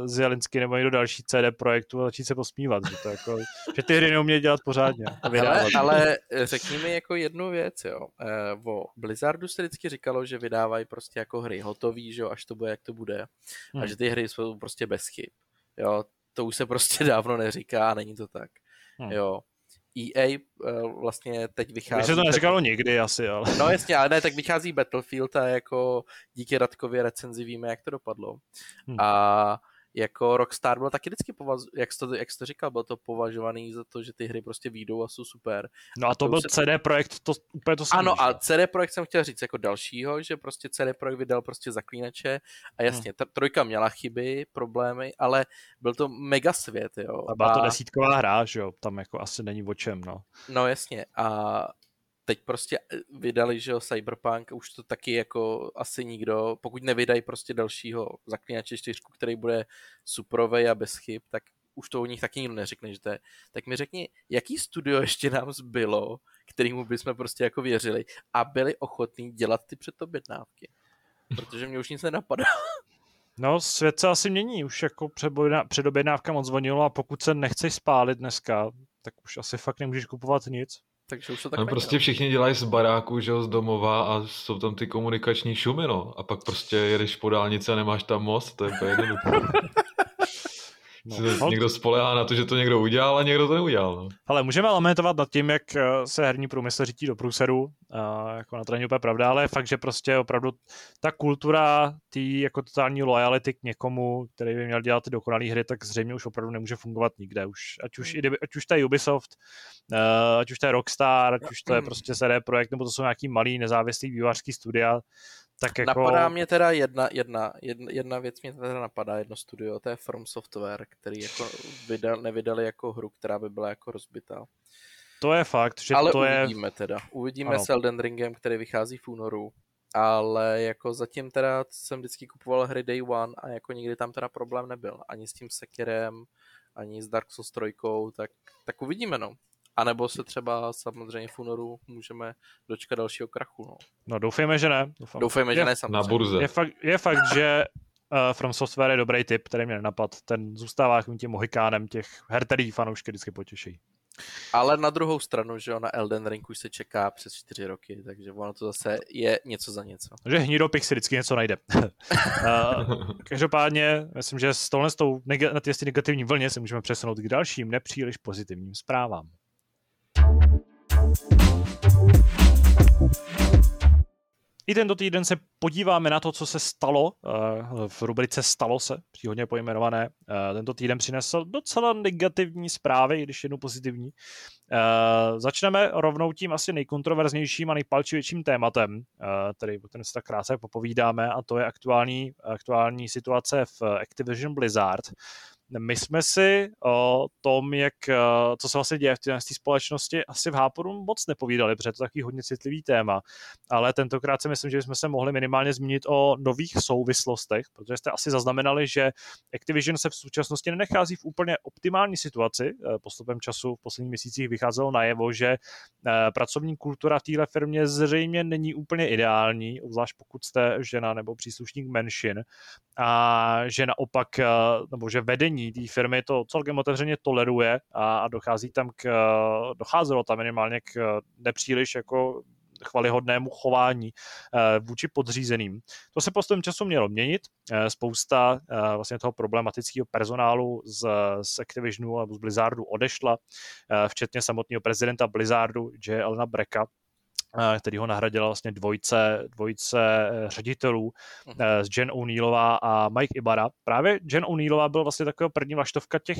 uh, z Jelinsky nebo někdo další CD projektu a začít se posmívat, že, to jako, že ty hry neumějí dělat pořádně. Ale, ale řekni mi jako jednu věc, jo. Uh, o Blizzardu se vždycky říkalo, že vydávají prostě jako hry hotový, že jo, až to bude, jak to bude. Hmm. A že ty hry jsou prostě bez chyb. Jo, to už se prostě dávno neříká a není to tak. Hmm. Jo. EA uh, eh, vlastně teď vychází... Když se to neříkalo nikdy asi, ale... No jasně, ale ne, tak vychází Battlefield a jako díky Radkově recenzi víme, jak to dopadlo. Hmm. A jako Rockstar byl taky vždycky, povaz, jak, jsi to, jak jsi to říkal, byl to považovaný za to, že ty hry prostě výjdou a jsou super. No a to, to byl CD se... Projekt, to úplně to Ano, a CD Projekt jsem chtěl říct jako dalšího, že prostě CD Projekt vydal prostě zaklínače a jasně, hmm. trojka měla chyby, problémy, ale byl to mega svět, jo. A byla a... to desítková hra, že jo, tam jako asi není o čem, no. No jasně, a teď prostě eh, vydali, že jo, Cyberpunk, už to taky jako asi nikdo, pokud nevydají prostě dalšího zaklínače čtyřku, který bude suprovej a bez chyb, tak už to o nich taky nikdo neřekne, že to je. Tak mi řekni, jaký studio ještě nám zbylo, kterýmu bychom prostě jako věřili a byli ochotní dělat ty předobjednávky. Protože mě už nic nenapadá. No, svět se asi mění. Už jako předobjednávka moc zvonilo a pokud se nechceš spálit dneska, tak už asi fakt nemůžeš kupovat nic. Takže už to tak no, prostě všichni dělají z baráku, že z domova a jsou tam ty komunikační šumy, no. A pak prostě jedeš po dálnici a nemáš tam most, to je úplně jednoduché. No, někdo spolehá na to, že to někdo udělal a někdo to neudělal. No. Ale můžeme lamentovat nad tím, jak eh, se herní průmysl řítí do průseru, a jako na to není úplně pravda, ale je fakt, že prostě opravdu ta kultura té jako totální loyalty k někomu, který by měl dělat ty dokonalé hry, tak zřejmě už opravdu nemůže fungovat nikde. Už, ať, už, ať už to je Ubisoft, eh, ať už to je Rockstar, ať už to je prostě CD Projekt, nebo to jsou nějaký malý nezávislý vývojářský studia, tak jako... Napadá mě teda jedna, jedna, jedna, jedna věc mě teda napadá, jedno studio, to je From Software, který jako vydal, nevydali jako hru, která by byla jako rozbitá. To je fakt, že ale to je... uvidíme teda. Uvidíme ano. s Elden Ringem, který vychází v únoru. Ale jako zatím teda jsem vždycky kupoval hry Day One a jako nikdy tam teda problém nebyl. Ani s tím Sekirem, ani s Dark Souls 3, tak, tak uvidíme no. A nebo se třeba samozřejmě v únoru můžeme dočkat dalšího krachu. No, no doufejme, že ne. Doufám. Doufejme, že je, ne samozřejmě. Na burze. Je fakt, je fakt že uh, From Software je dobrý tip, který mě nenapad. Ten zůstává tím mohikánem těch her, který fanoušky vždycky potěší. Ale na druhou stranu, že na Elden Ring už se čeká přes čtyři roky, takže ono to zase je něco za něco. Že hnidopich si vždycky něco najde. uh, každopádně, myslím, že s tohle s tou neg- na té negativní vlně se můžeme přesunout k dalším nepříliš pozitivním zprávám. I tento týden se podíváme na to, co se stalo eh, v rubrice Stalo se, příhodně pojmenované. Eh, tento týden přinesl docela negativní zprávy, i když jednu pozitivní. Eh, začneme rovnou tím asi nejkontroverznějším a nejpalčivějším tématem, který o ten se tak krátce popovídáme, a to je aktuální, aktuální situace v Activision Blizzard. My jsme si o tom, jak, eh, co se vlastně děje v té společnosti, asi v Háporu moc nepovídali, protože to je takový hodně citlivý téma. Ale tentokrát si myslím, že bychom se mohli minimálně zmínit o nových souvislostech, protože jste asi zaznamenali, že Activision se v současnosti nenechází v úplně optimální situaci. Eh, postupem času v posledních měsících vycházelo najevo, že eh, pracovní kultura téhle firmě zřejmě není úplně ideální, obzvlášť pokud jste žena nebo příslušník menšin. A že naopak, nebo že vedení vedení té firmy to celkem otevřeně toleruje a, a dochází tam k, docházelo tam minimálně k nepříliš jako chvalihodnému chování eh, vůči podřízeným. To se postupem času mělo měnit. Eh, spousta eh, vlastně toho problematického personálu z, z Activisionu nebo z Blizzardu odešla, včetně samotného prezidenta Blizzardu, J. Elna Breka, který ho nahradila vlastně dvojce, dvojce eh, ředitelů uh Jen O'Neillová a Mike Ibarra. Právě Jen O'Neillová byl vlastně taková první vlaštovka těch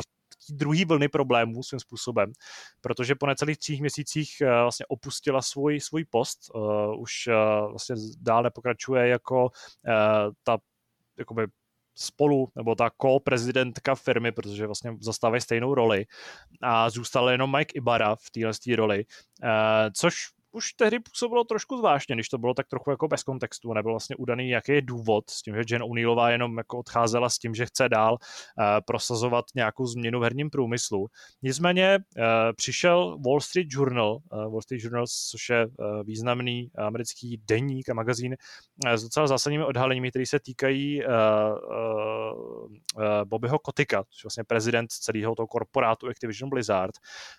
druhý vlny problémů svým způsobem, protože po necelých třích měsících eh, vlastně opustila svůj, svůj post, uh, už uh, vlastně dále pokračuje jako uh, ta jakoby spolu, nebo ta ko-prezidentka firmy, protože vlastně zastávají stejnou roli a zůstal jenom Mike Ibarra v téhle roli, což už tehdy působilo trošku zvláštně, když to bylo tak trochu jako bez kontextu, nebyl vlastně udaný, jaký je důvod s tím, že Jen O'Neillová jenom jako odcházela s tím, že chce dál uh, prosazovat nějakou změnu v herním průmyslu. Nicméně uh, přišel Wall Street Journal, uh, Wall Street Journal, což je uh, významný americký denník a magazín uh, s docela zásadními odhaleními, které se týkají uh, uh, uh, Bobbyho Kotika, což je vlastně prezident celého toho korporátu Activision Blizzard.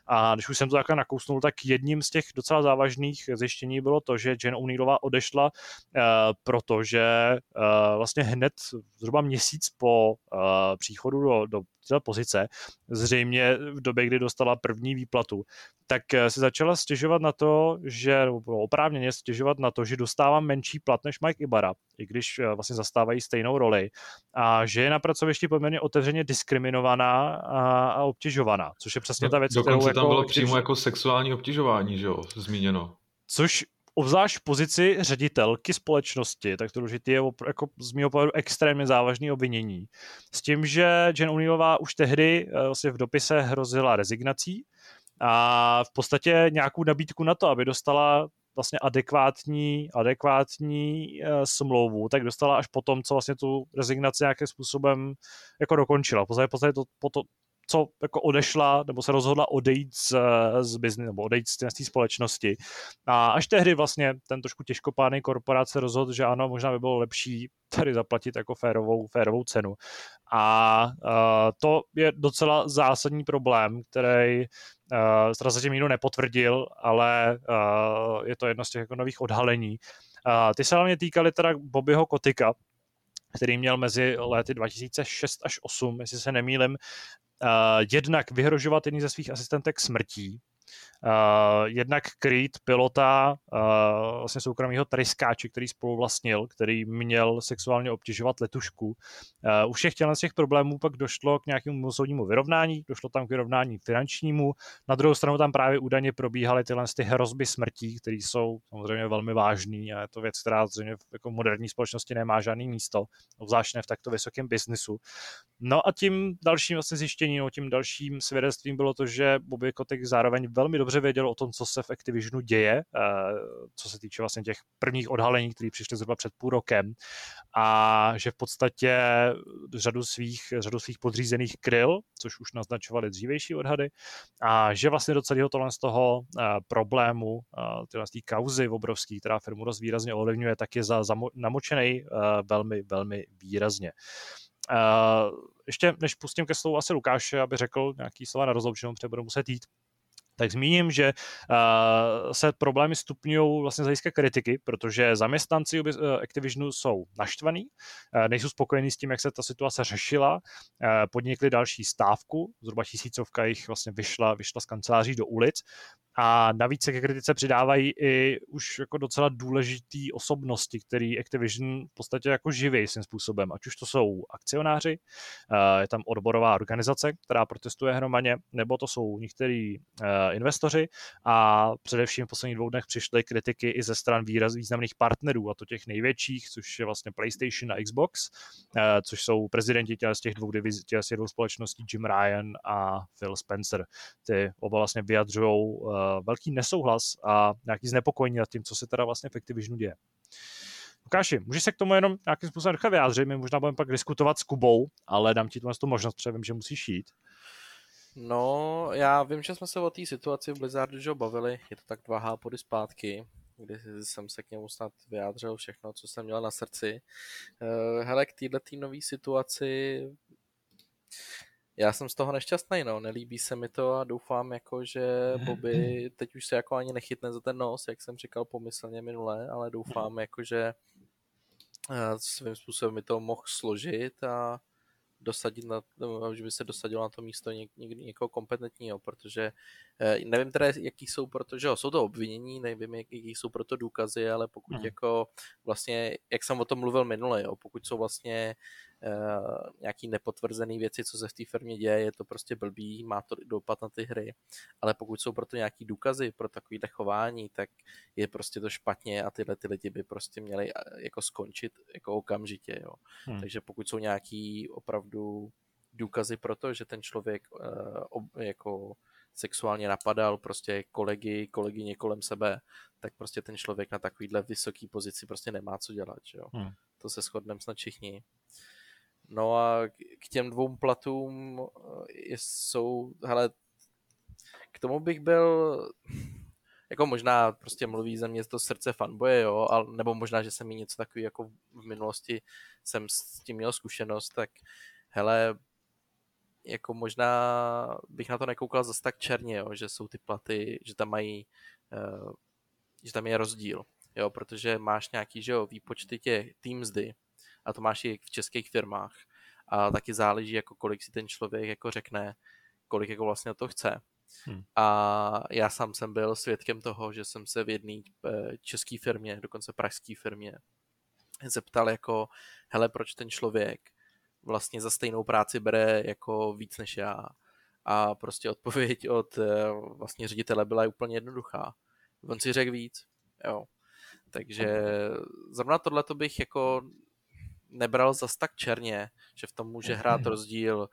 A když už jsem to takhle nakousnul, tak jedním z těch docela závažných vážných zjištění bylo to, že Jen O'Neillová odešla, uh, protože uh, vlastně hned zhruba měsíc po uh, příchodu do, do té pozice, zřejmě v době, kdy dostala první výplatu, tak se začala stěžovat na to, že, nebo oprávněně stěžovat na to, že dostává menší plat než Mike Ibarra, i když vlastně zastávají stejnou roli, a že je na pracovišti poměrně otevřeně diskriminovaná a, a obtěžovaná, což je přesně ta věc, Dokonce kterou tam jako, bylo přímo jako sexuální obtěžování, že jo, zmíněno. Což obzvlášť v pozici ředitelky společnosti, tak to důležité je jako z mého pohledu extrémně závažné obvinění. S tím, že Jen O'Neillová už tehdy eh, vlastně v dopise hrozila rezignací a v podstatě nějakou nabídku na to, aby dostala vlastně adekvátní, adekvátní uh, smlouvu, tak dostala až potom, co vlastně tu rezignaci nějakým způsobem jako dokončila. V podstatě, v podstatě to, po to, co jako odešla, nebo se rozhodla odejít z, z business, nebo odejít z té společnosti. A až tehdy vlastně ten trošku těžkopádný korporát se rozhodl, že ano, možná by bylo lepší tady zaplatit jako férovou, férovou cenu. A uh, to je docela zásadní problém, který uh, zatím nikdo nepotvrdil, ale uh, je to jedno z těch jako nových odhalení. Uh, ty se hlavně týkaly teda Bobbyho Kotika, který měl mezi lety 2006 až 2008, jestli se nemýlim, jednak vyhrožovat jedný ze svých asistentek smrtí, Uh, jednak Creed, pilota uh, vlastně soukromého tryskáče, který spolu vlastnil, který měl sexuálně obtěžovat letušku. Uh, u všech z těch problémů pak došlo k nějakému soudnímu vyrovnání, došlo tam k vyrovnání finančnímu, na druhou stranu tam právě údajně probíhaly tyhle ty hrozby smrtí, které jsou samozřejmě velmi vážné a je to věc, která zřejmě v jako moderní společnosti nemá žádný místo, obzvlášť v takto vysokém biznisu. No a tím dalším vlastně zjištěním, tím dalším svědectvím bylo to, že Bobby Kotick zároveň velmi dobře věděl o tom, co se v Activisionu děje, eh, co se týče vlastně těch prvních odhalení, které přišly zhruba před půl rokem a že v podstatě řadu svých, řadu svých podřízených kryl, což už naznačovaly dřívejší odhady, a že vlastně do celého tohle z toho eh, problému, eh, tyhle z té kauzy obrovský, která firmu dost výrazně ovlivňuje, tak je za, za namočený velmi, velmi výrazně. Uh, ještě než pustím ke slovu asi Lukáše, aby řekl nějaký slova na rozloučenou, protože budu muset jít, tak zmíním, že uh, se problémy stupňují vlastně z hlediska kritiky, protože zaměstnanci uh, Activisionu jsou naštvaní, uh, nejsou spokojení s tím, jak se ta situace řešila, podnikli další stávku, zhruba tisícovka jich vlastně vyšla, vyšla z kanceláří do ulic a navíc se ke kritice přidávají i už jako docela důležitý osobnosti, který Activision v podstatě jako živí svým způsobem. Ať už to jsou akcionáři, je tam odborová organizace, která protestuje hromadně, nebo to jsou některý investoři a především v posledních dvou dnech přišly kritiky i ze stran výraz významných partnerů, a to těch největších, což je vlastně PlayStation a Xbox, což jsou prezidenti těch, z těch dvou, diviz, těch dvou společností Jim Ryan a Phil Spencer. Ty oba vlastně vyjadřují velký nesouhlas a nějaký znepokojení nad tím, co se teda vlastně v Activisionu děje. Lukáši, můžeš se k tomu jenom nějakým způsobem nechat vyjádřit, my možná budeme pak diskutovat s Kubou, ale dám ti tu možnost, protože vím, že musíš jít. No, já vím, že jsme se o té situaci v Blizzardu že bavili, je to tak dva hápody zpátky, kdy jsem se k němu snad vyjádřil všechno, co jsem měl na srdci. Eh, hele, k této nové situaci já jsem z toho nešťastný, no, nelíbí se mi to a doufám, jako, že Bobby teď už se jako ani nechytne za ten nos, jak jsem říkal pomyslně minule, ale doufám, jako, že eh, svým způsobem mi to mohl složit a dosadit na, že by se dosadilo na to místo něk, něk, někoho kompetentního, protože eh, nevím teda, jaký jsou proto, že jo, jsou to obvinění, nevím, jaký jsou proto důkazy, ale pokud hmm. jako vlastně, jak jsem o tom mluvil minule, jo, pokud jsou vlastně nějaký nepotvrzený věci, co se v té firmě děje, je to prostě blbý, má to dopad na ty hry, ale pokud jsou proto nějaký důkazy pro takovýhle chování, tak je prostě to špatně a tyhle ty lidi by prostě měli eh, jako skončit jako okamžitě, jo. Hmm. Takže pokud jsou nějaký opravdu důkazy pro to, že ten člověk uh, ob, jako sexuálně napadal prostě kolegy, kolegyně kolem sebe, tak prostě ten člověk na takovýhle vysoký pozici prostě nemá co dělat, jo. Hmm. To se shodneme snad všichni. No a k těm dvou platům eh, jsou, hele, k tomu bych byl, jako možná prostě mluví ze mě to srdce fanboje, jo, ale, nebo možná, že jsem mi něco takový jako v minulosti jsem s tím měl zkušenost, tak hele, jako možná bych na to nekoukal zase tak černě, jo, že jsou ty platy, že tam mají, uh, že tam je rozdíl, jo, protože máš nějaký, že jo, výpočty tě, tým mzdy, a to máš i v českých firmách. A taky záleží, jako kolik si ten člověk jako řekne, kolik jako vlastně to chce. Hmm. A já sám jsem byl svědkem toho, že jsem se v jedné eh, české firmě, dokonce pražské firmě, zeptal jako, hele, proč ten člověk vlastně za stejnou práci bere jako víc než já. A prostě odpověď od eh, vlastně ředitele byla úplně jednoduchá. On si řekl víc, jo. Takže zrovna tohle bych jako nebral zas tak černě, že v tom může hrát rozdíl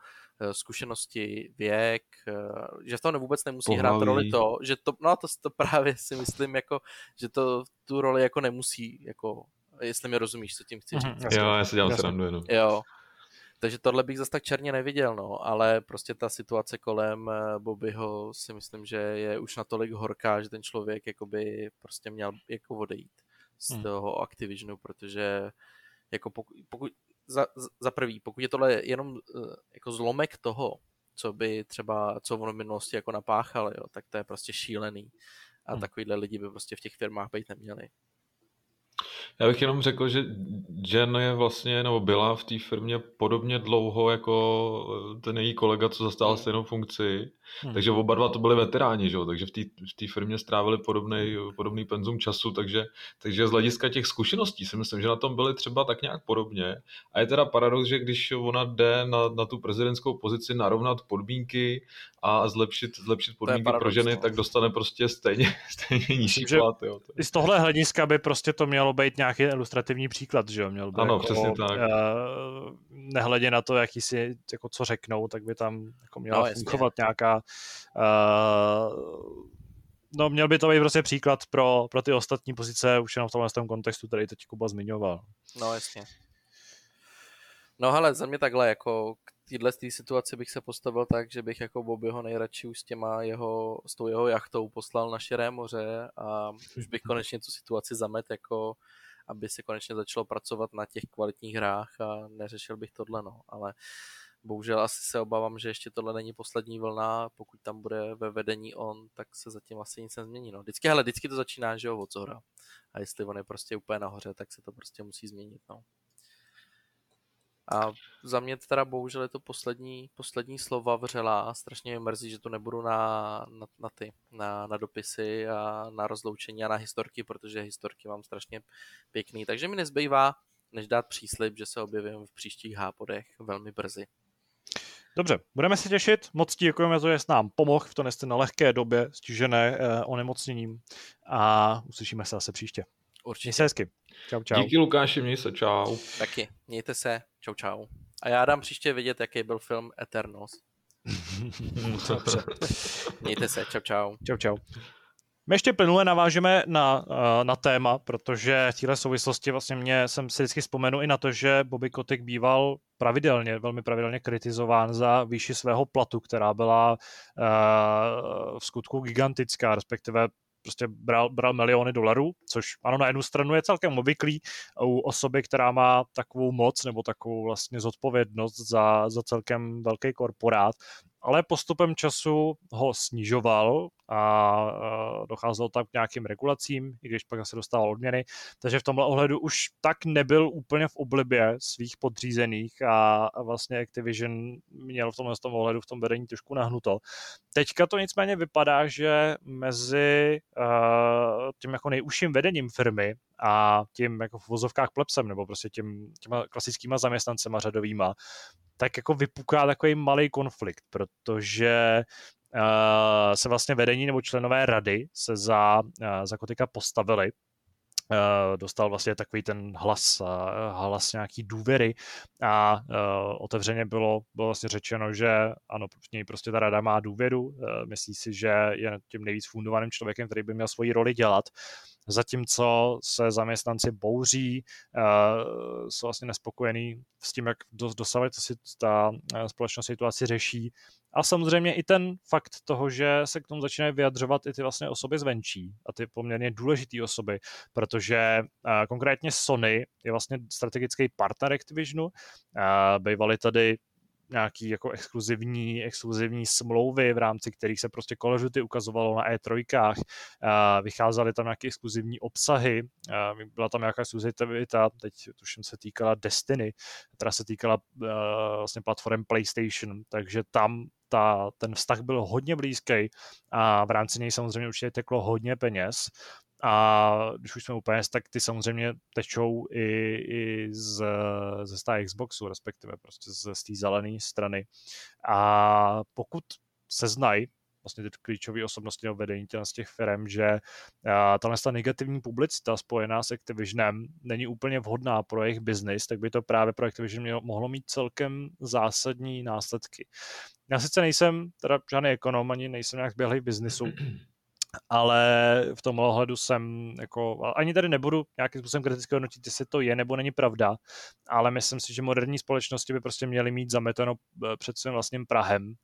zkušenosti, věk, že v tom vůbec nemusí Pohlaví. hrát roli to, že to, no to, to právě si myslím, jako, že to tu roli jako nemusí, jako, jestli mi rozumíš, co tím chci mhm, říct. Mm-hmm, jo, já si dělám srandu jenom. Jo, takže tohle bych zase tak černě neviděl, no, ale prostě ta situace kolem eh, Bobbyho si myslím, že je už natolik horká, že ten člověk jakoby prostě měl jako odejít z hmm. toho Activisionu, protože jako pokud, pokud za, za prvý, pokud je tohle jenom eh, jako zlomek toho, co by třeba, co v minulosti jako napáchal, jo, tak to je prostě šílený. A hmm. takovýhle lidi by prostě v těch firmách být neměli. Já bych jenom řekl, že Jen je vlastně, nebo byla v té firmě podobně dlouho jako eh, ten její kolega, co zastával hmm. stejnou funkci. Hmm. Takže oba dva to byli veteráni, že? takže v té firmě strávili podobný, podobný penzum času, takže, takže z hlediska těch zkušeností si myslím, že na tom byli třeba tak nějak podobně. A je teda paradox, že když ona jde na, na tu prezidentskou pozici narovnat podmínky a zlepšit, zlepšit podmínky paradox, pro ženy, no. tak dostane prostě stejně, stejně nižší plat. Jo. I z tohle hlediska by prostě to mělo být nějaký ilustrativní příklad, že jo? Měl by ano, jako, přesně tak. Uh, nehledě na to, jaký si, jako co řeknou, tak by tam jako měla no, fungovat nějaká uh, no měl by to být prostě příklad pro, pro ty ostatní pozice už jenom v tomhle tom kontextu, který teď Kuba zmiňoval. No jasně. No hele, za mě takhle, jako k téhle situaci bych se postavil tak, že bych jako Bobbyho nejradši už s těma jeho, s tou jeho jachtou poslal na širé moře a už bych konečně tu situaci zamet jako aby se konečně začalo pracovat na těch kvalitních hrách a neřešil bych tohle, no, ale bohužel asi se obávám, že ještě tohle není poslední vlna, pokud tam bude ve vedení on, tak se zatím asi nic nezmění, no. Vždycky, hele, vždycky to začíná, že jo, od zhora. A jestli on je prostě úplně nahoře, tak se to prostě musí změnit, no. A za mě teda bohužel je to poslední, poslední slova vřela. Strašně mě mrzí, že to nebudu na, na, na ty, na, na dopisy a na rozloučení a na historky, protože historky mám strašně pěkný. Takže mi nezbývá, než dát příslip, že se objevím v příštích hápodech velmi brzy. Dobře, budeme se těšit. Moc ti děkujeme, že jsi nám pomohl v to na lehké době stižené eh, onemocněním a uslyšíme se zase příště. Určitě. Měj se hezky. Čau, čau. Díky Lukáši, měj se, čau. Taky, mějte se, čau, čau. A já dám příště vidět, jaký byl film Eternos. Dobře. Mějte se, čau, čau. Čau, čau. My ještě plynule navážeme na, eh, na téma, protože v téhle souvislosti vlastně mě jsem si vždycky vzpomenu i na to, že Bobby Kotick býval pravidelně, velmi pravidelně kritizován za výši svého platu, která byla uh, v skutku gigantická, respektive prostě bral, bral miliony dolarů, což ano, na jednu stranu je celkem obvyklý u osoby, která má takovou moc nebo takovou vlastně zodpovědnost za, za celkem velký korporát, ale postupem času ho snižoval a docházelo tam k nějakým regulacím, i když pak se dostával odměny. Takže v tomhle ohledu už tak nebyl úplně v oblibě svých podřízených a, vlastně Activision měl v tomhle tom ohledu v tom vedení trošku nahnuto. Teďka to nicméně vypadá, že mezi tím jako nejužším vedením firmy a tím jako v vozovkách plepsem, nebo prostě tím, těma klasickýma zaměstnancema řadovýma, tak jako vypuká takový malý konflikt, protože uh, se vlastně vedení nebo členové rady se za, uh, za Kotika postavili. Uh, dostal vlastně takový ten hlas, hlas nějaký důvěry a otevřeně bylo, bylo vlastně řečeno, že ano, prostě ta rada má důvěru, myslí si, že je tím nejvíc fundovaným člověkem, který by měl svoji roli dělat zatímco se zaměstnanci bouří, jsou vlastně nespokojení s tím, jak dosavit si ta společnost situaci řeší. A samozřejmě i ten fakt toho, že se k tomu začínají vyjadřovat i ty vlastně osoby zvenčí a ty poměrně důležité osoby, protože konkrétně Sony je vlastně strategický partner Activisionu. Bývali tady nějaký jako exkluzivní, exkluzivní smlouvy, v rámci kterých se prostě Call of Duty ukazovalo na E3, vycházely tam nějaké exkluzivní obsahy, byla tam nějaká exkluzivita, teď tuším se týkala Destiny, která se týkala vlastně platform PlayStation, takže tam ta, ten vztah byl hodně blízký a v rámci něj samozřejmě určitě teklo hodně peněz a když už jsme úplně, tak ty samozřejmě tečou i, i z, ze stáje Xboxu, respektive prostě z, z té zelené strany. A pokud se znají vlastně ty klíčové osobnosti nebo vedení z těch firm, že tahle ta negativní publicita spojená s Activisionem není úplně vhodná pro jejich biznis, tak by to právě pro Activision mělo, mohlo mít celkem zásadní následky. Já sice nejsem teda žádný ekonom, ani nejsem nějak běhlý biznisu, ale v tom ohledu jsem jako, ani tady nebudu nějakým způsobem kriticky hodnotit, jestli to je nebo není pravda, ale myslím si, že moderní společnosti by prostě měly mít zameteno eh, před svým vlastním Prahem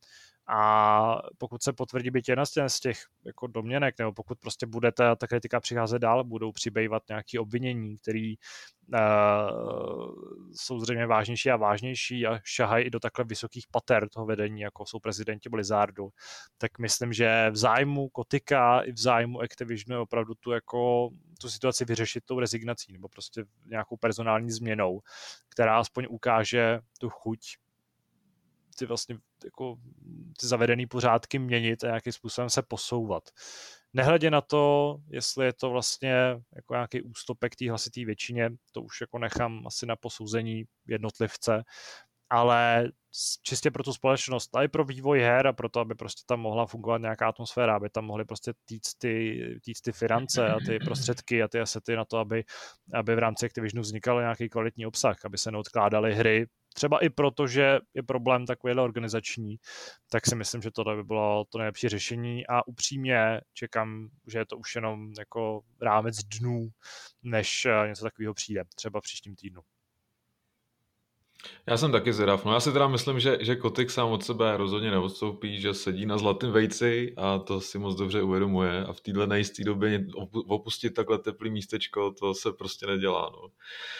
a pokud se potvrdí být jedna z těch jako domněnek, nebo pokud prostě bude ta, ta kritika přicházet dál, budou přibývat nějaké obvinění, které uh, jsou zřejmě vážnější a vážnější a šahají i do takhle vysokých pater toho vedení, jako jsou prezidenti Blizzardu, tak myslím, že v zájmu Kotika i v zájmu Activisionu je opravdu tu, jako, tu situaci vyřešit tou rezignací nebo prostě nějakou personální změnou, která aspoň ukáže tu chuť ty vlastně jako ty zavedené pořádky měnit a nějakým způsobem se posouvat. Nehledě na to, jestli je to vlastně jako nějaký ústupek té hlasitý většině, to už jako nechám asi na posouzení jednotlivce, ale čistě pro tu společnost, a i pro vývoj her a pro to, aby prostě tam mohla fungovat nějaká atmosféra, aby tam mohly prostě týct ty, týct ty finance a ty prostředky a ty asety na to, aby, aby v rámci Activisionu vznikal nějaký kvalitní obsah, aby se neodkládaly hry třeba i proto, že je problém takovýhle organizační, tak si myslím, že tohle by bylo to nejlepší řešení a upřímně čekám, že je to už jenom jako rámec dnů, než eh, něco takového přijde, třeba příštím týdnu. Já jsem taky zvědav. No já si teda myslím, že, že Kotik sám od sebe rozhodně neodstoupí, že sedí na zlatém vejci a to si moc dobře uvědomuje a v téhle nejisté době opustit takhle teplý místečko, to se prostě nedělá. No.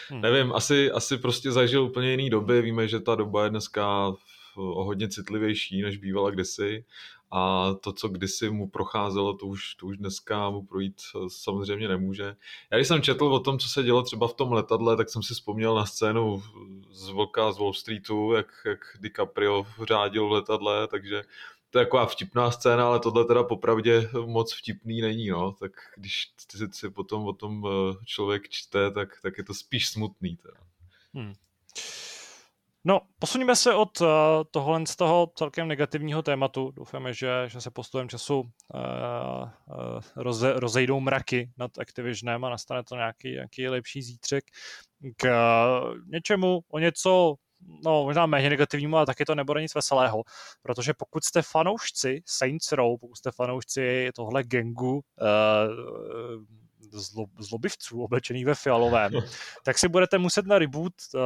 Hmm. Nevím, asi, asi prostě zažil úplně jiný doby, víme, že ta doba je dneska o hodně citlivější, než bývala kdysi a to, co kdysi mu procházelo, to už, to už dneska mu projít eh, samozřejmě nemůže. Já když jsem četl o tom, co se dělo třeba v tom letadle, tak jsem si vzpomněl na scénu z Vlka z Wall Streetu, jak, jak DiCaprio řádil v letadle, takže to je taková vtipná scéna, ale tohle teda popravdě moc vtipný není, no. Tak když si, si potom o tom eh, člověk čte, tak, tak je to spíš smutný teda. Hmm. No, posuníme se od uh, tohle z toho celkem negativního tématu. Doufáme, že, že se postupem času uh, uh, roze, rozejdou mraky nad Activisionem a nastane to nějaký, nějaký lepší zítřek k uh, něčemu o něco no možná méně negativnímu, ale taky to nebude nic veselého, protože pokud jste fanoušci Saints Row, pokud jste fanoušci tohle gengu, uh, zlo, zlobivců oblečených ve fialovém, tak si budete muset na reboot uh,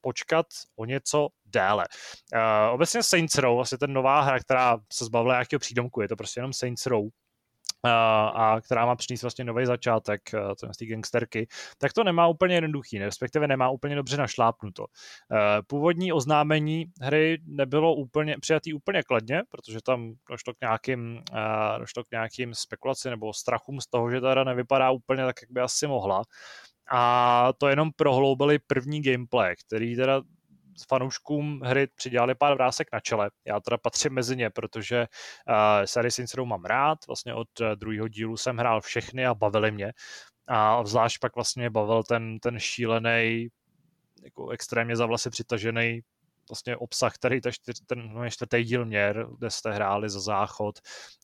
počkat o něco déle. Uh, obecně Saints Row, vlastně ten nová hra, která se zbavila nějakého přídomku, je to prostě jenom Saints Row, a která má přinést vlastně nový začátek z té gangsterky, tak to nemá úplně jednoduchý, respektive nemá úplně dobře našlápnuto. Původní oznámení hry nebylo úplně přijatý úplně kladně, protože tam došlo k nějakým, došlo k nějakým spekulacím nebo strachům z toho, že ta hra nevypadá úplně tak, jak by asi mohla. A to jenom prohloubili první gameplay, který teda fanouškům hry přidělali pár vrásek na čele. Já teda patřím mezi ně, protože uh, sérii Saints mám rád, vlastně od uh, druhého dílu jsem hrál všechny a bavili mě. A zvlášť pak vlastně bavil ten, ten šílený jako extrémně za vlasy přitažený vlastně obsah, který ta čtyř, ten no, čtvrtý díl měr, kde jste hráli za záchod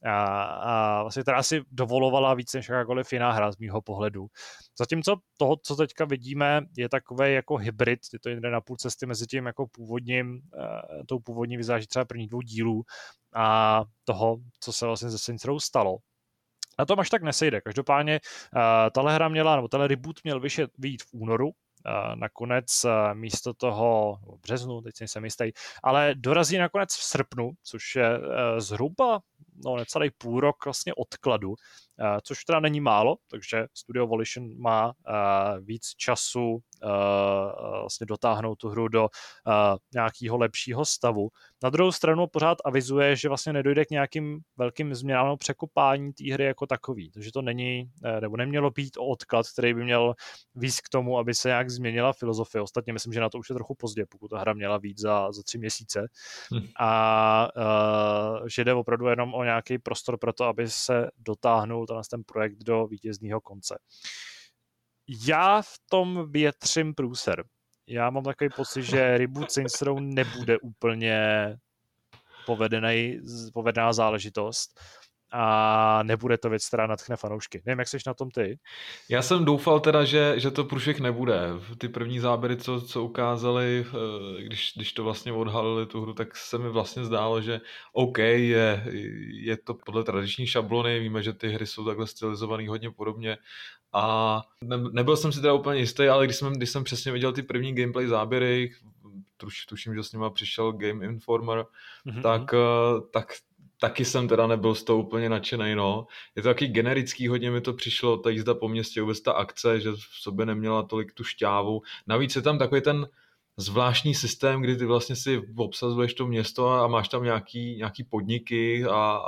a, a vlastně která si dovolovala víc než jakákoliv jiná hra z mýho pohledu. Zatímco toho, co teďka vidíme, je takový jako hybrid, je to jde na půl cesty mezi tím jako původním, uh, tou původní vizáží třeba prvních dvou dílů a toho, co se vlastně ze Saints stalo. Na tom až tak nesejde. Každopádně uh, tahle hra měla, nebo tahle reboot měl vyšet, vyjít v únoru, nakonec místo toho, v březnu, teď jsem jistý, ale dorazí nakonec v srpnu, což je e, zhruba no, necelý půl rok vlastně odkladu, což teda není málo, takže Studio Volition má e, víc času vlastně dotáhnout tu hru do nějakého lepšího stavu. Na druhou stranu pořád avizuje, že vlastně nedojde k nějakým velkým změnám nebo překopání té hry jako takový. Takže to není, nebo nemělo být o odklad, který by měl víc k tomu, aby se nějak změnila filozofie. Ostatně myslím, že na to už je trochu pozdě, pokud ta hra měla víc za, za tři měsíce. Hm. A že jde opravdu jenom o nějaký prostor pro to, aby se dotáhnul ten projekt do vítězného konce. Já v tom větřím průser. Já mám takový pocit, že reboot Saints Row nebude úplně povedený, povedená záležitost. A nebude to věc, která nadchne fanoušky. Nevím, jak jsi na tom ty? Já jsem doufal teda, že, že to průšvih nebude. Ty první záběry, co, co ukázali, eh, když, když to vlastně odhalili tu hru, tak se mi vlastně zdálo, že OK, je, je to podle tradiční šablony, víme, že ty hry jsou takhle stylizované hodně podobně a ne, nebyl jsem si teda úplně jistý, ale když jsem, když jsem přesně viděl ty první gameplay záběry, tuš, tuším, že s nima přišel Game Informer, mm-hmm. tak, eh, tak taky jsem teda nebyl z toho úplně nadšený, no. Je to taky generický, hodně mi to přišlo, ta jízda po městě, vůbec ta akce, že v sobě neměla tolik tu šťávu. Navíc je tam takový ten zvláštní systém, kdy ty vlastně si obsazuješ to město a máš tam nějaký, nějaký podniky a,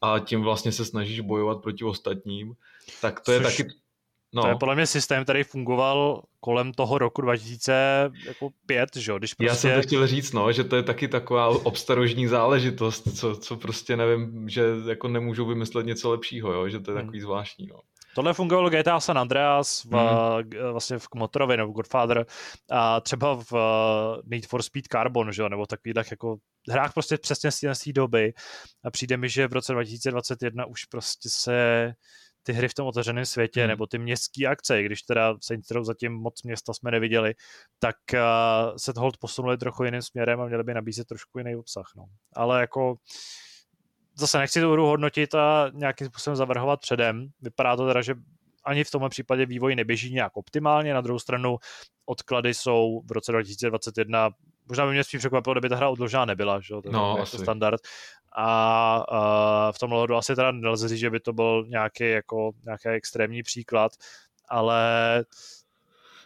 a tím vlastně se snažíš bojovat proti ostatním. Tak to Což... je taky No. To je podle mě systém, který fungoval kolem toho roku 2005, že Když prostě... Já jsem to chtěl říct, no, že to je taky taková obstarožní záležitost, co, co prostě nevím, že jako nemůžou vymyslet něco lepšího, jo? že to je hmm. takový zvláštní. No. Tohle fungovalo GTA San Andreas v, hmm. vlastně v Kmotrově nebo Godfather a třeba v Need for Speed Carbon, že? nebo takových jako hrách prostě přesně z té doby a přijde mi, že v roce 2021 už prostě se ty hry v tom otevřeném světě, hmm. nebo ty městské akce, když teda Saints Row zatím moc města jsme neviděli, tak uh, se to posunuli trochu jiným směrem a měli by nabízet trošku jiný obsah. No. Ale jako zase nechci tu hru hodnotit a nějakým způsobem zavrhovat předem. Vypadá to teda, že ani v tomhle případě vývoj neběží nějak optimálně, na druhou stranu odklady jsou v roce 2021 možná by mě spíš překvapilo, kdyby ta hra odložená nebyla, že? To no, je jako standard a uh, v tom ohledu asi teda nelze říct, že by to byl nějaký, jako, nějaký extrémní příklad, ale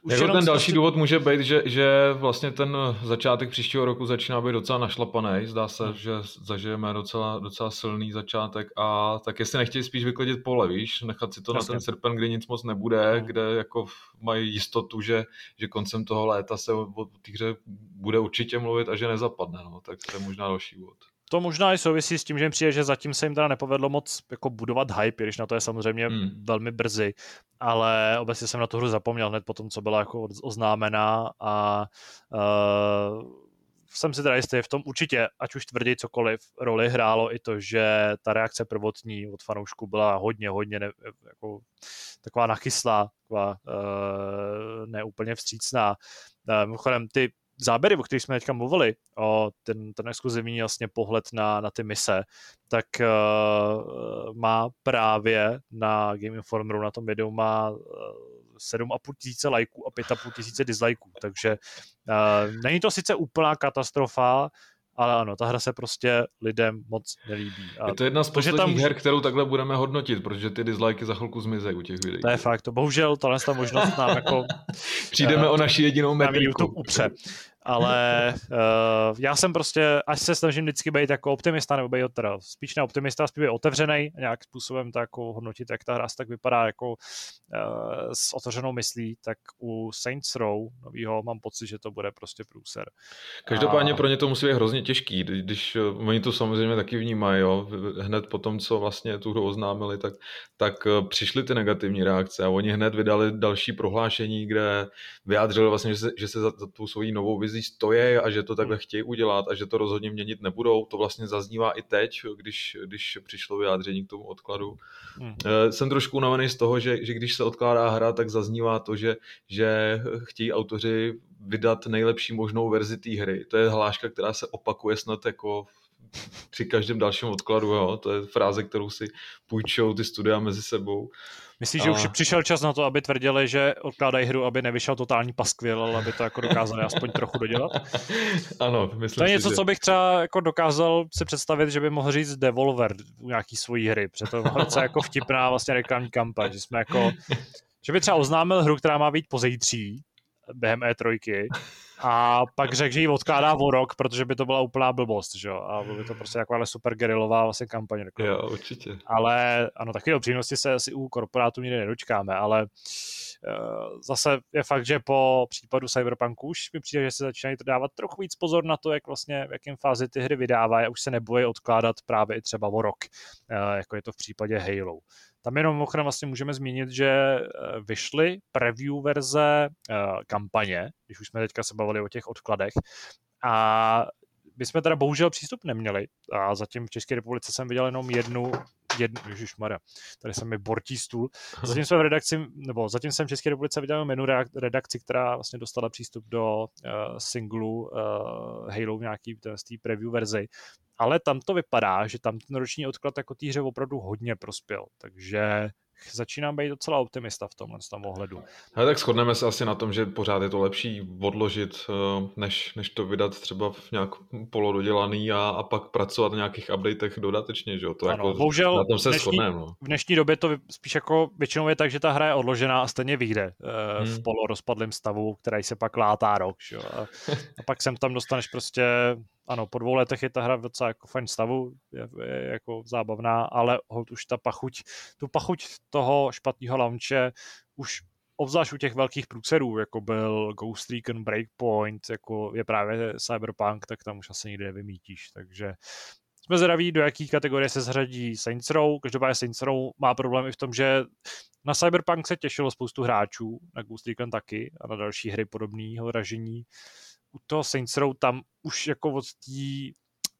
už jako ten další si... důvod může být, že, že vlastně ten začátek příštího roku začíná být docela našlapaný. Zdá se, hmm. že zažijeme docela, docela silný začátek a tak jestli nechtějí spíš vyklidit pole, víš, nechat si to Jasně. na ten srpen, kdy nic moc nebude, hmm. kde jako mají jistotu, že, že koncem toho léta se o, o té hře bude určitě mluvit a že nezapadne, no, tak to je možná další důvod. To možná i souvisí s tím, že mi přijde, že zatím se jim teda nepovedlo moc jako budovat hype, když na to je samozřejmě hmm. velmi brzy, ale obecně jsem na tu hru zapomněl hned po tom, co byla jako oznámená a uh, jsem si teda jistý v tom určitě, ať už tvrdí cokoliv, roli hrálo i to, že ta reakce prvotní od fanoušků byla hodně, hodně ne, jako, taková nachyslá, taková uh, neúplně vstřícná. Uh, mimochodem, ty záběry, o kterých jsme teďka mluvili, o ten, ten exkluzivní vlastně pohled na, na ty mise, tak uh, má právě na Game Informeru na tom videu má uh, 7,5 tisíce lajků a 5,5 tisíce dislikeů, takže uh, není to sice úplná katastrofa, ale ano, ta hra se prostě lidem moc nelíbí. A je to jedna z posledních tam... her, kterou takhle budeme hodnotit, protože ty dislikey za chvilku zmizejí u těch videí. To je fakt, to bohužel tahle ta možnost nám jako... Přijdeme uh, o naši jedinou metriku. YouTube upře ale uh, já jsem prostě, až se snažím vždycky být jako optimista, nebo být teda spíš ne optimista, spíš být otevřený, nějak způsobem to jako hodnotit, jak ta hra tak vypadá jako uh, s otevřenou myslí, tak u Saints Row novýho mám pocit, že to bude prostě průser. Každopádně a... pro ně to musí být hrozně těžký, když uh, oni to samozřejmě taky vnímají, jo, hned po tom, co vlastně tu hru oznámili, tak, tak přišly ty negativní reakce a oni hned vydali další prohlášení, kde vyjádřili vlastně, že se, že se za, za tu svoji novou vizi televizí stojí a že to takhle hmm. chtějí udělat a že to rozhodně měnit nebudou. To vlastně zaznívá i teď, když, když přišlo vyjádření k tomu odkladu. Hmm. Eh, jsem trošku unavený z toho, že, že když se odkládá hra, tak zaznívá to, že, že chtějí autoři vydat nejlepší možnou verzi té hry. To je hláška, která se opakuje snad jako při každém dalším odkladu. Jo. To je fráze, kterou si půjčou ty studia mezi sebou. Myslíš, a... že už přišel čas na to, aby tvrdili, že odkládají hru, aby nevyšel totální paskvil, ale aby to jako dokázali aspoň trochu dodělat? ano, myslím To je si, něco, že... co bych třeba jako dokázal si představit, že by mohl říct Devolver u nějaký svojí hry. Protože to je jako vtipná vlastně reklamní kampaň, že jsme jako že by třeba oznámil hru, která má být pozejtří, během E3 a pak řekl, že ji odkládá o rok, protože by to byla úplná blbost, že jo? A by to prostě taková super gerilová vlastně kampaň. Jako. Jo, určitě. Ale ano, taky do přínosti se asi u korporátu nikdy nedočkáme, ale uh, zase je fakt, že po případu Cyberpunku už mi přijde, že se začínají dávat trochu víc pozor na to, jak vlastně, v jakém fázi ty hry vydávají a už se nebojí odkládat právě i třeba o rok, uh, jako je to v případě Halo. Tam jenom mimochodem vlastně můžeme zmínit, že eh, vyšly preview verze eh, kampaně, když už jsme teďka se bavili o těch odkladech. A my jsme teda bohužel přístup neměli a zatím v České republice jsem viděl jenom jednu jednu, Maria, tady se mi bortí stůl. Zatím jsem v redakci, nebo zatím jsem v České republice viděl menu redakci, která vlastně dostala přístup do uh, singlu uh, Halo v nějaký té preview verzi. Ale tam to vypadá, že tam ten roční odklad jako týře opravdu hodně prospěl. Takže začínám být docela optimista v tomhle tom ohledu. Ale tak shodneme se asi na tom, že pořád je to lepší odložit, eh, než, než to vydat třeba v nějak polododělaný a, a pak pracovat na nějakých updatech dodatečně, že jo? To ano, jako, bohužel na tom se dnešní, shodneme. No. V dnešní době to spíš jako většinou je tak, že ta hra je odložená a stejně vyjde hmm. v polorozpadlém stavu, který se pak látá rok, že jo? A, a pak sem tam dostaneš prostě ano, po dvou letech je ta hra v docela jako fajn stavu, je, je jako zábavná, ale hold už ta pachuť, tu pachuť toho špatného launche už obzvlášť u těch velkých průcerů, jako byl Ghost Recon Breakpoint, jako je právě Cyberpunk, tak tam už asi nikdy nevymítíš, takže jsme zdraví, do jaký kategorie se zřadí Saints Row. Každopádně Saints Row má problém i v tom, že na Cyberpunk se těšilo spoustu hráčů, na Ghost Recon taky a na další hry podobného ražení u toho Saints Row tam už jako od té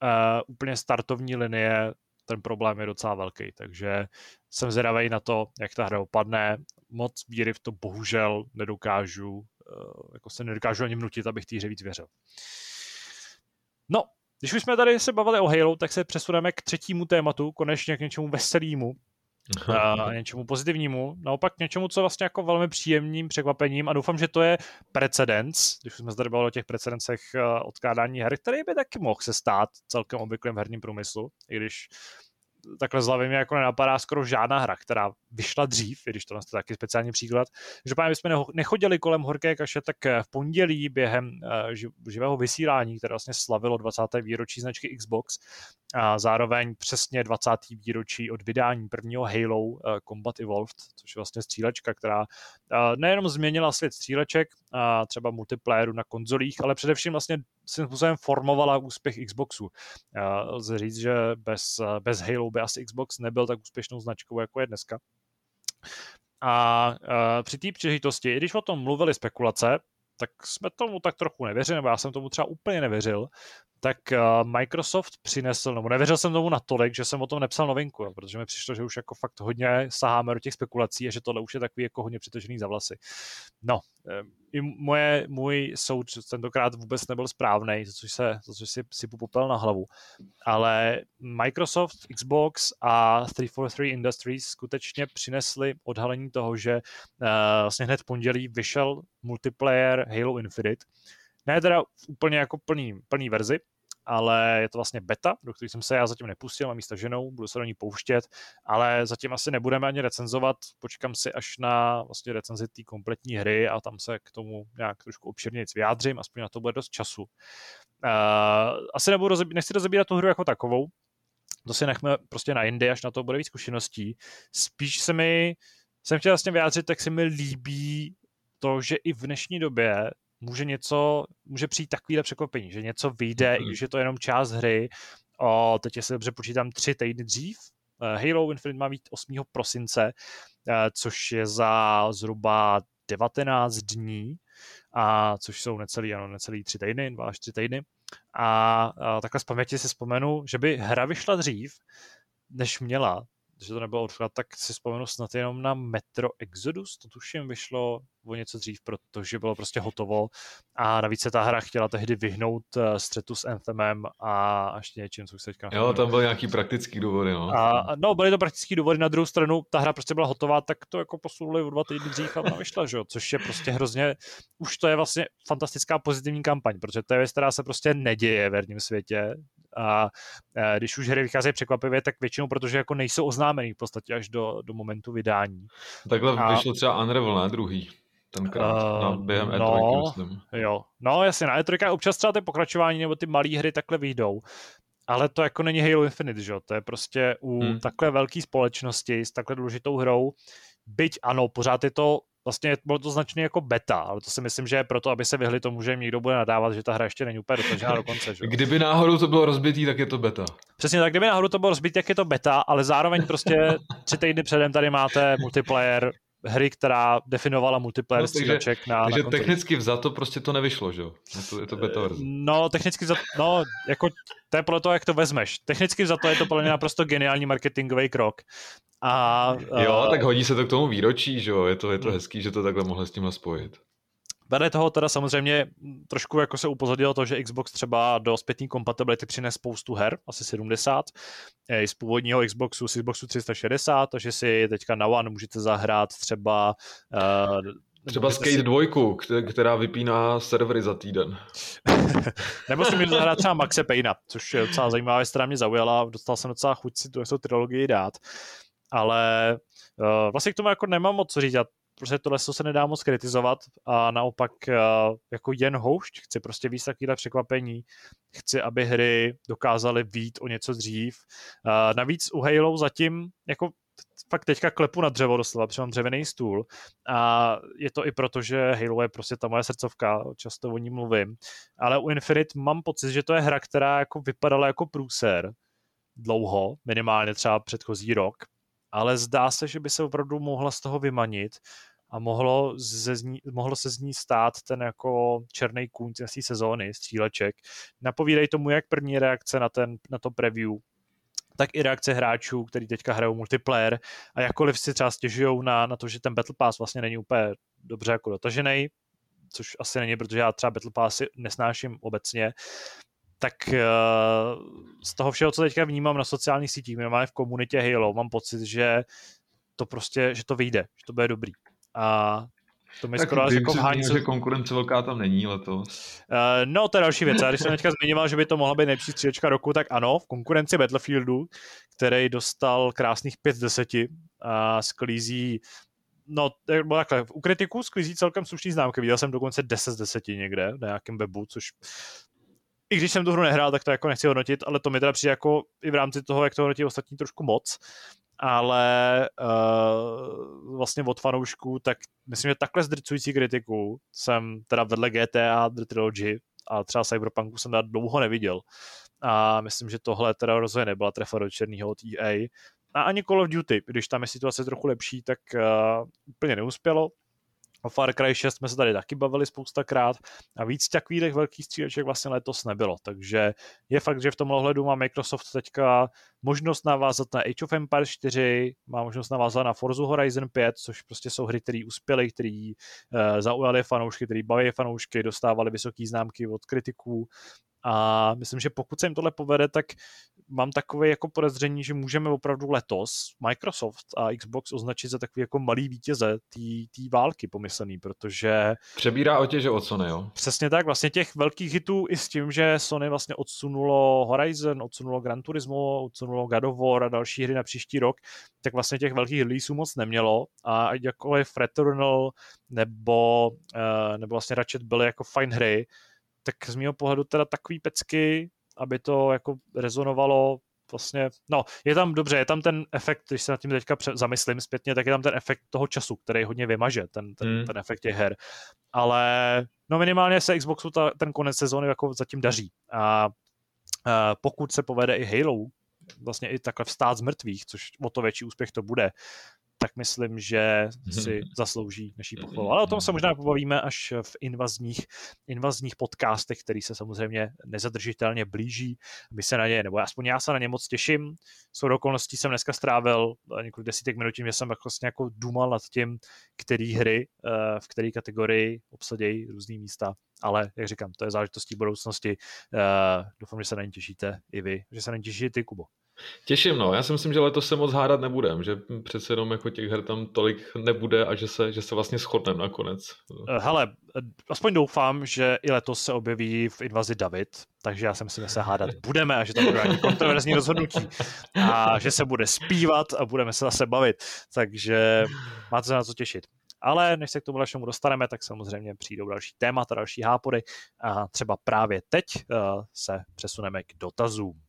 uh, úplně startovní linie ten problém je docela velký, takže jsem zvědavý na to, jak ta hra opadne. Moc víry v to bohužel nedokážu, uh, jako se nedokážu ani vnutit, abych té hře víc věřil. No, když už jsme tady se bavili o Halo, tak se přesuneme k třetímu tématu, konečně k něčemu veselému, a něčemu pozitivnímu, naopak něčemu, co vlastně jako velmi příjemným překvapením a doufám, že to je precedens, když jsme tady bavili o těch precedencech odkládání her, který by taky mohl se stát celkem obvyklým v herním průmyslu, i když takhle z hlavy mě jako nenapadá skoro žádná hra, která vyšla dřív, i když to je taky speciální příklad. Že páně, bychom nechodili kolem horké kaše, tak eh, v pondělí během uh, živého vysílání, které vlastně slavilo 20. výročí značky Xbox, a zároveň přesně 20. výročí od vydání prvního Halo uh, Combat Evolved, což je vlastně střílečka, která nejenom změnila svět stříleček, třeba multiplayeru na konzolích, ale především vlastně svým způsobem formovala úspěch Xboxu. Lze říct, že bez, bez Halo by asi Xbox nebyl tak úspěšnou značkou, jako je dneska. A, a při té příležitosti, i když o tom mluvili spekulace, tak jsme tomu tak trochu nevěřili, nebo já jsem tomu třeba úplně nevěřil, tak eh, Microsoft přinesl, nebo nevěřil jsem tomu natolik, že jsem o tom nepsal novinku, protože mi přišlo, že už jako fakt hodně saháme do těch spekulací a že tohle už je takový jako hodně přitožený za vlasy. No, eh, i moje, můj soud tentokrát vůbec nebyl správný, což, se, za což si sypu popel na hlavu. Ale Microsoft, Xbox a 343 Industries skutečně přinesli odhalení toho, že uh, vlastně hned v pondělí vyšel multiplayer Halo Infinite, ne teda v úplně jako plný, plný verzi, ale je to vlastně beta, do které jsem se já zatím nepustil, mám místa ženou, budu se do ní pouštět, ale zatím asi nebudeme ani recenzovat, počkám si až na vlastně recenzi té kompletní hry a tam se k tomu nějak trošku obširněji vyjádřím, aspoň na to bude dost času. Uh, asi nebudu rozebí, nechci rozebírat tu hru jako takovou, to si nechme prostě na jindy, až na to bude víc zkušeností. Spíš se mi, jsem chtěl vlastně vyjádřit, tak se mi líbí to, že i v dnešní době může něco, může přijít takovýhle překvapení, že něco vyjde, mm-hmm. i když je to jenom část hry. O, teď se dobře počítám tři týdny dřív. Eh, Halo Infinite má být 8. prosince, eh, což je za zhruba 19 dní, a což jsou necelý, ano, necelý tři týdny, dva až tři týdny. A, a takhle z paměti si vzpomenu, že by hra vyšla dřív, než měla, že to nebylo odklad, tak si vzpomenu snad jenom na Metro Exodus, to tuším vyšlo o něco dřív, protože bylo prostě hotovo. A navíc se ta hra chtěla tehdy vyhnout eh, střetu s Anthemem a ještě něčím, co se teďka... Jo, tam byly nějaký praktický důvody, no. A, no, byly to praktický důvody, na druhou stranu ta hra prostě byla hotová, tak to jako posunuli o dva týdny dřív a vyšla, že jo, což je prostě hrozně, už to je vlastně fantastická pozitivní kampaň, protože to je věc, která se prostě neděje v herním světě, a eh, když už hry vycházejí překvapivě, tak většinou, protože jako nejsou oznámený v podstatě až do, do momentu vydání. Takhle a... vyšlo třeba Unravel, ne? Druhý tenkrát, uh, na, během E3, no, myslím. Jo, no jasně, na E3 občas třeba ty pokračování nebo ty malé hry takhle vyjdou, ale to jako není Halo Infinite, že? to je prostě u hmm. takhle velké společnosti s takhle důležitou hrou, byť ano, pořád je to vlastně bylo to značně jako beta, ale to si myslím, že je proto, aby se vyhli tomu, že jim někdo bude nadávat, že ta hra ještě není úplně dotažená do konce. Že? Kdyby náhodou to bylo rozbitý, tak je to beta. Přesně tak, kdyby náhodou to bylo rozbitý, tak je to beta, ale zároveň prostě tři týdny předem tady máte multiplayer hry, která definovala multiplayer no, stříleček na Takže na technicky vzato prostě to nevyšlo, že jo? Je to, je to beta verze. No, technicky vzato, no, jako to je podle toho, jak to vezmeš. Technicky vzato je to podle mě naprosto geniální marketingový krok. A, jo, uh, tak hodí se to k tomu výročí, že jo? Je to, je to hmm. hezký, že to takhle mohli s tímhle spojit. Vedle toho teda samozřejmě trošku jako se upozornilo to, že Xbox třeba do zpětní kompatibility přines spoustu her, asi 70, i z původního Xboxu, z Xboxu 360, takže si teďka na One můžete zahrát třeba uh, Třeba Skate si... 2, která vypíná servery za týden. Nebo si můžete zahrát třeba Maxe Payna, což je docela zajímavá věc, která mě zaujala. Dostal jsem docela chuť si tu trilogii dát. Ale uh, vlastně k tomu jako nemám moc co říct protože tohle se nedá moc kritizovat a naopak uh, jako jen houšť, chci prostě víc takovýhle překvapení, chci, aby hry dokázaly vít o něco dřív. Uh, navíc u Halo zatím jako fakt teďka klepu na dřevo doslova, protože mám dřevěný stůl. A je to i proto, že Halo je prostě ta moje srdcovka, často o ní mluvím, ale u Infinite mám pocit, že to je hra, která jako vypadala jako průser dlouho, minimálně třeba předchozí rok, ale zdá se, že by se opravdu mohla z toho vymanit a mohlo, ze zní, mohlo se z ní stát ten jako černý kůň z té sezóny, stříleček. Napovídají tomu jak první reakce na, ten, na to preview, tak i reakce hráčů, kteří teďka hrajou multiplayer a jakkoliv si třeba stěžují na, na to, že ten Battle Pass vlastně není úplně dobře jako dotažený, což asi není, protože já třeba Battle Passy nesnáším obecně, tak uh, z toho všeho, co teďka vnímám na sociálních sítích, minimálně v komunitě Halo, mám pocit, že to prostě, že to vyjde, že to bude dobrý. A to mi skoro jako vhání, že konkurence velká tam není letos. Uh, no, to je další věc. A když jsem teďka zmiňoval, že by to mohla být nejlepší střílečka roku, tak ano, v konkurenci Battlefieldu, který dostal krásných 5 z 10 a sklízí No, takhle, u kritiků sklízí celkem slušný známky, viděl jsem dokonce 10 z 10 někde na nějakém webu, což i když jsem tu hru nehrál, tak to jako nechci hodnotit, ale to mi teda přijde jako i v rámci toho, jak to hodnotí ostatní trošku moc ale uh, vlastně od fanoušků, tak myslím, že takhle zdrcující kritiku jsem teda vedle GTA The Trilogy a třeba Cyberpunku jsem teda dlouho neviděl. A myslím, že tohle teda rozhodně nebyla trefa do černého od EA. A ani Call of Duty, když tam je situace trochu lepší, tak uh, úplně neuspělo. O Far Cry 6 jsme se tady taky bavili spoustakrát a víc takových velkých stříleček vlastně letos nebylo, takže je fakt, že v tomhle ohledu má Microsoft teďka možnost navázat na Age of Empires 4, má možnost navázat na Forza Horizon 5, což prostě jsou hry, které uspěly, které uh, zaujaly fanoušky, které baví fanoušky, dostávaly vysoké známky od kritiků. A myslím, že pokud se jim tohle povede, tak mám takové jako podezření, že můžeme opravdu letos Microsoft a Xbox označit za takový jako malý vítěze té války pomyslný, protože... Přebírá otěže od Sony, jo? Přesně tak, vlastně těch velkých hitů i s tím, že Sony vlastně odsunulo Horizon, odsunulo Gran Turismo, odsunulo God of War a další hry na příští rok, tak vlastně těch velkých releaseů moc nemělo a jakkoliv Returnal nebo, uh, nebo vlastně Ratchet byly jako fajn hry, tak z mého pohledu teda takový pecky, aby to jako rezonovalo vlastně, no, je tam dobře, je tam ten efekt, když se nad tím teďka zamyslím zpětně, tak je tam ten efekt toho času, který hodně vymaže, ten, ten, hmm. ten efekt těch her. Ale no minimálně se Xboxu ta, ten konec sezóny jako zatím daří. A, a pokud se povede i Halo, vlastně i takhle vstát z mrtvých, což o to větší úspěch to bude, tak myslím, že si mhm. zaslouží naší pochvalu. Ale o tom se možná pobavíme až v invazních, invazních podcastech, který se samozřejmě nezadržitelně blíží. My se na ně, nebo aspoň já se na ně moc těším. Jsou okolností jsem dneska strávil několik desítek minut tím, že jsem vlastně jako důmal nad tím, který hry eh, v které kategorii obsadějí různé místa. Ale, jak říkám, to je záležitostí budoucnosti. Eh, doufám, že se na ně těšíte i vy, že se na ně těšíte ty, Kubo. Těším, no. Já si myslím, že letos se moc hádat nebudem, že přece jenom jako těch her tam tolik nebude a že se, že se vlastně shodneme nakonec. Eh, hele, aspoň doufám, že i letos se objeví v invazi David, takže já si myslím, že se hádat budeme a že to bude kontroverzní rozhodnutí a že se bude zpívat a budeme se zase bavit, takže máte se na co těšit. Ale než se k tomu dalšímu dostaneme, tak samozřejmě přijdou další témata, další hápody a třeba právě teď uh, se přesuneme k dotazům.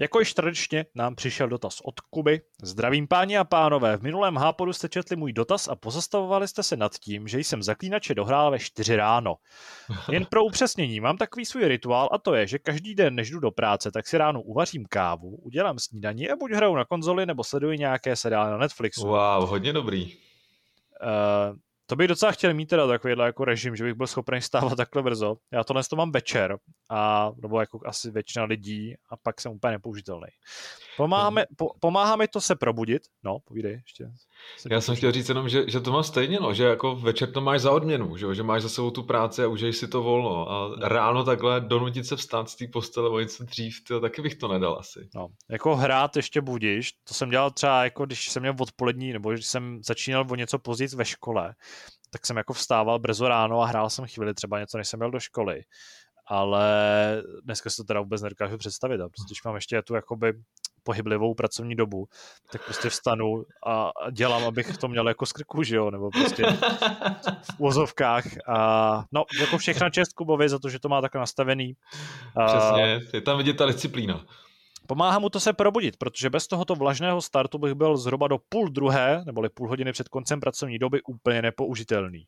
Jako již tradičně nám přišel dotaz od Kuby. Zdravím páni a pánové, v minulém hápodu jste četli můj dotaz a pozastavovali jste se nad tím, že jsem zaklínače dohrál ve 4 ráno. Jen pro upřesnění, mám takový svůj rituál a to je, že každý den, než jdu do práce, tak si ráno uvařím kávu, udělám snídaní a buď hraju na konzoli nebo sleduji nějaké seriály na Netflixu. Wow, hodně dobrý. Uh, to bych docela chtěl mít teda takovýhle jako režim, že bych byl schopný stávat takhle brzo. Já tohle to mám večer, a, nebo jako asi většina lidí a pak jsem úplně nepoužitelný. Pomáháme, po, pomáhá mi to se probudit. No, povídej ještě. Já jsem chtěl říct jenom, že, že to má stejně, no, že jako večer to máš za odměnu, že, že máš za sebou tu práci a užiješ si to volno a no. ráno takhle donutit se vstát z té postele o něco dřív, tyjo, taky bych to nedal asi. No, jako hrát ještě budíš, to jsem dělal třeba jako když jsem měl odpolední, nebo když jsem začínal o něco později ve škole, tak jsem jako vstával brzo ráno a hrál jsem chvíli třeba něco, než jsem měl do školy ale dneska si to teda vůbec nedokážu představit. A prostě, když mám ještě tu jakoby pohyblivou pracovní dobu, tak prostě vstanu a dělám, abych to měl jako skrku, že jo, nebo prostě v úzovkách. A, no, jako všechna čest Kubovi za to, že to má tak nastavený. Přesně, je tam vidět ta disciplína. Pomáhá mu to se probudit, protože bez tohoto vlažného startu bych byl zhruba do půl druhé, neboli půl hodiny před koncem pracovní doby úplně nepoužitelný.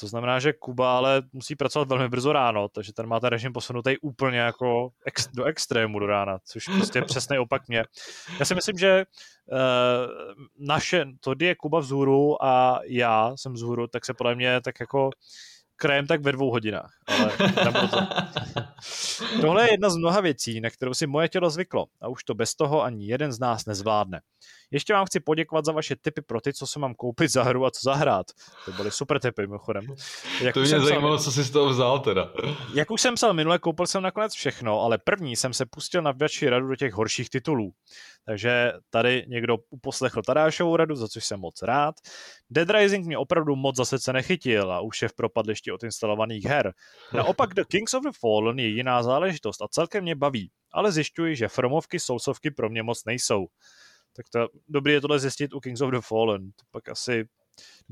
To znamená, že Kuba ale musí pracovat velmi brzo ráno, takže ten má ten režim posunutý úplně jako ex, do extrému do rána, což prostě je přesný opak mě. Já si myslím, že uh, naše, to je Kuba vzhůru a já jsem vzhůru, tak se podle mě tak jako krajem tak ve dvou hodinách. Ale to. Tohle je jedna z mnoha věcí, na kterou si moje tělo zvyklo a už to bez toho ani jeden z nás nezvládne. Ještě vám chci poděkovat za vaše tipy pro ty, co se mám koupit za hru a co zahrát. To byly super tipy, mimochodem. Jak to mě zajímalo, psal, co jsi z toho vzal teda. Jak už jsem psal minule, koupil jsem nakonec všechno, ale první jsem se pustil na větší radu do těch horších titulů. Takže tady někdo uposlechl Tadášovou radu, za což jsem moc rád. Dead Rising mě opravdu moc zase se nechytil a už je v propadlišti od instalovaných her. Naopak The Kings of the Fallen je jiná záležitost a celkem mě baví, ale zjišťuji, že Fromovky, Soulsovky pro mě moc nejsou tak to dobrý je tohle zjistit u Kings of the Fallen. To pak asi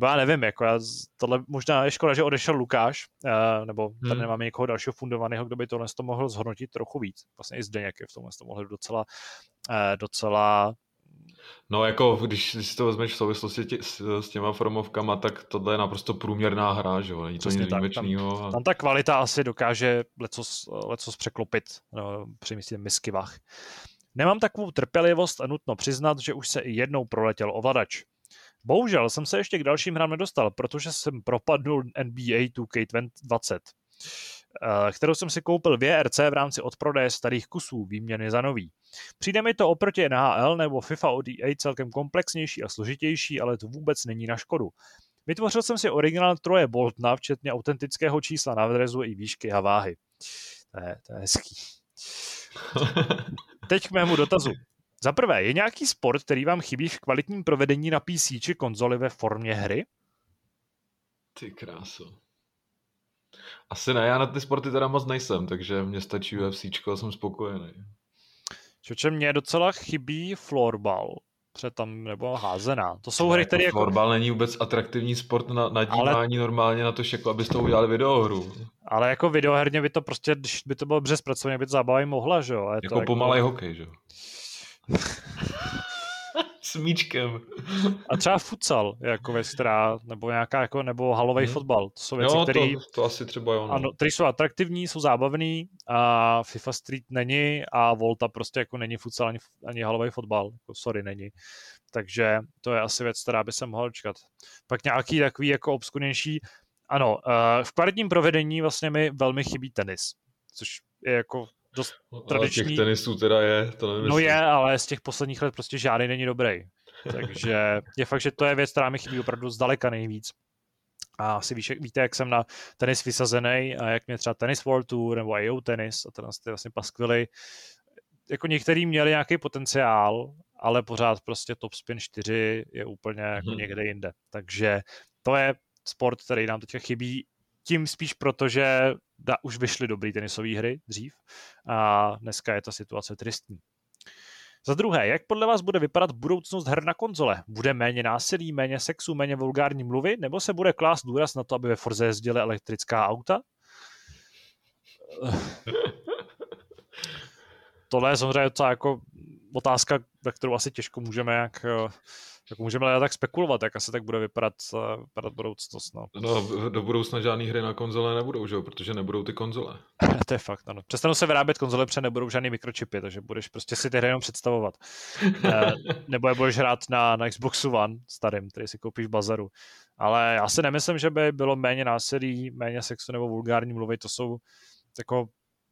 já nevím, jako já, tohle možná je škoda, že odešel Lukáš, uh, nebo tady hmm. nemáme někoho dalšího fundovaného, kdo by tohle to mohl zhodnotit trochu víc. Vlastně i Zdeněk je v tomhle to mohl docela, uh, docela No jako, když, když si to vezmeš v souvislosti tě, s, s těma formovkama, tak tohle je naprosto průměrná hra, že jo, není to nic výjimečného. Tam, tam ta kvalita asi dokáže lecos, lecos překlopit no, při misky vach. Nemám takovou trpělivost a nutno přiznat, že už se i jednou proletěl ovladač. Bohužel jsem se ještě k dalším hrám nedostal, protože jsem propadnul NBA 2K20, eh, kterou jsem si koupil v VRC v rámci odprodeje starých kusů výměny za nový. Přijde mi to oproti NHL nebo FIFA od EA celkem komplexnější a složitější, ale to vůbec není na škodu. Vytvořil jsem si originál Troje Boltna, včetně autentického čísla na i výšky a váhy. To je, to je hezký. Teď k mému dotazu. Za prvé, je nějaký sport, který vám chybí v kvalitním provedení na PC či konzoli ve formě hry? Ty kráso. Asi ne, já na ty sporty teda moc nejsem, takže mě stačí UFC a jsem spokojený. Čoče mě docela chybí floorball před tam, nebo házená. To jsou hry, které jako... Florbal není vůbec atraktivní sport na, na dívání ale... normálně na to, jako abyste to udělali videohru. Ale jako videoherně by to prostě, když by to bylo dobře zpracované, by to zábava mohla, že jo? Jako to pomalej jako... hokej, že jo? S míčkem. A třeba futsal, jako věc, která, nebo nějaká, jako, nebo halový hmm. fotbal. To jsou věci, jo, které... To, to, asi třeba jo. No. Ano, které jsou atraktivní, jsou zábavný a FIFA Street není a Volta prostě jako není futsal ani, ani halový fotbal. Jako, sorry, není. Takže to je asi věc, která by se mohla čekat. Pak nějaký takový jako obskurnější, ano, uh, v kvalitním provedení vlastně mi velmi chybí tenis, což je jako dost tradiční. Ale těch tenisů teda je, to nevím. No je, ale z těch posledních let prostě žádný není dobrý. Takže je fakt, že to je věc, která mi chybí opravdu zdaleka nejvíc. A asi víš, víte, jak jsem na tenis vysazený a jak mě třeba Tennis World Tour nebo AO Tennis a tenhle ty vlastně paskvily, jako některý měli nějaký potenciál, ale pořád prostě top spin 4 je úplně jako hmm. někde jinde. Takže to je sport, který nám teď chybí tím spíš proto, že da, už vyšly dobrý tenisové hry dřív a dneska je ta situace tristní. Za druhé, jak podle vás bude vypadat budoucnost her na konzole? Bude méně násilí, méně sexu, méně vulgární mluvy, nebo se bude klást důraz na to, aby ve Forze jezdily elektrická auta? tohle je samozřejmě docela jako otázka, na kterou asi těžko můžeme jak tak můžeme ale tak spekulovat, jak asi tak bude vypadat, uh, vypadat budoucnost. No. no, do budoucna žádný hry na konzole nebudou, že? protože nebudou ty konzole. to je fakt, ano. Přestanou se vyrábět konzole, protože nebudou žádný mikročipy, takže budeš prostě si ty hry jenom představovat. uh, nebo je budeš hrát na, na Xboxu One starým, který si koupíš v bazaru. Ale já si nemyslím, že by bylo méně násilí, méně sexu nebo vulgární mluvy, to jsou jako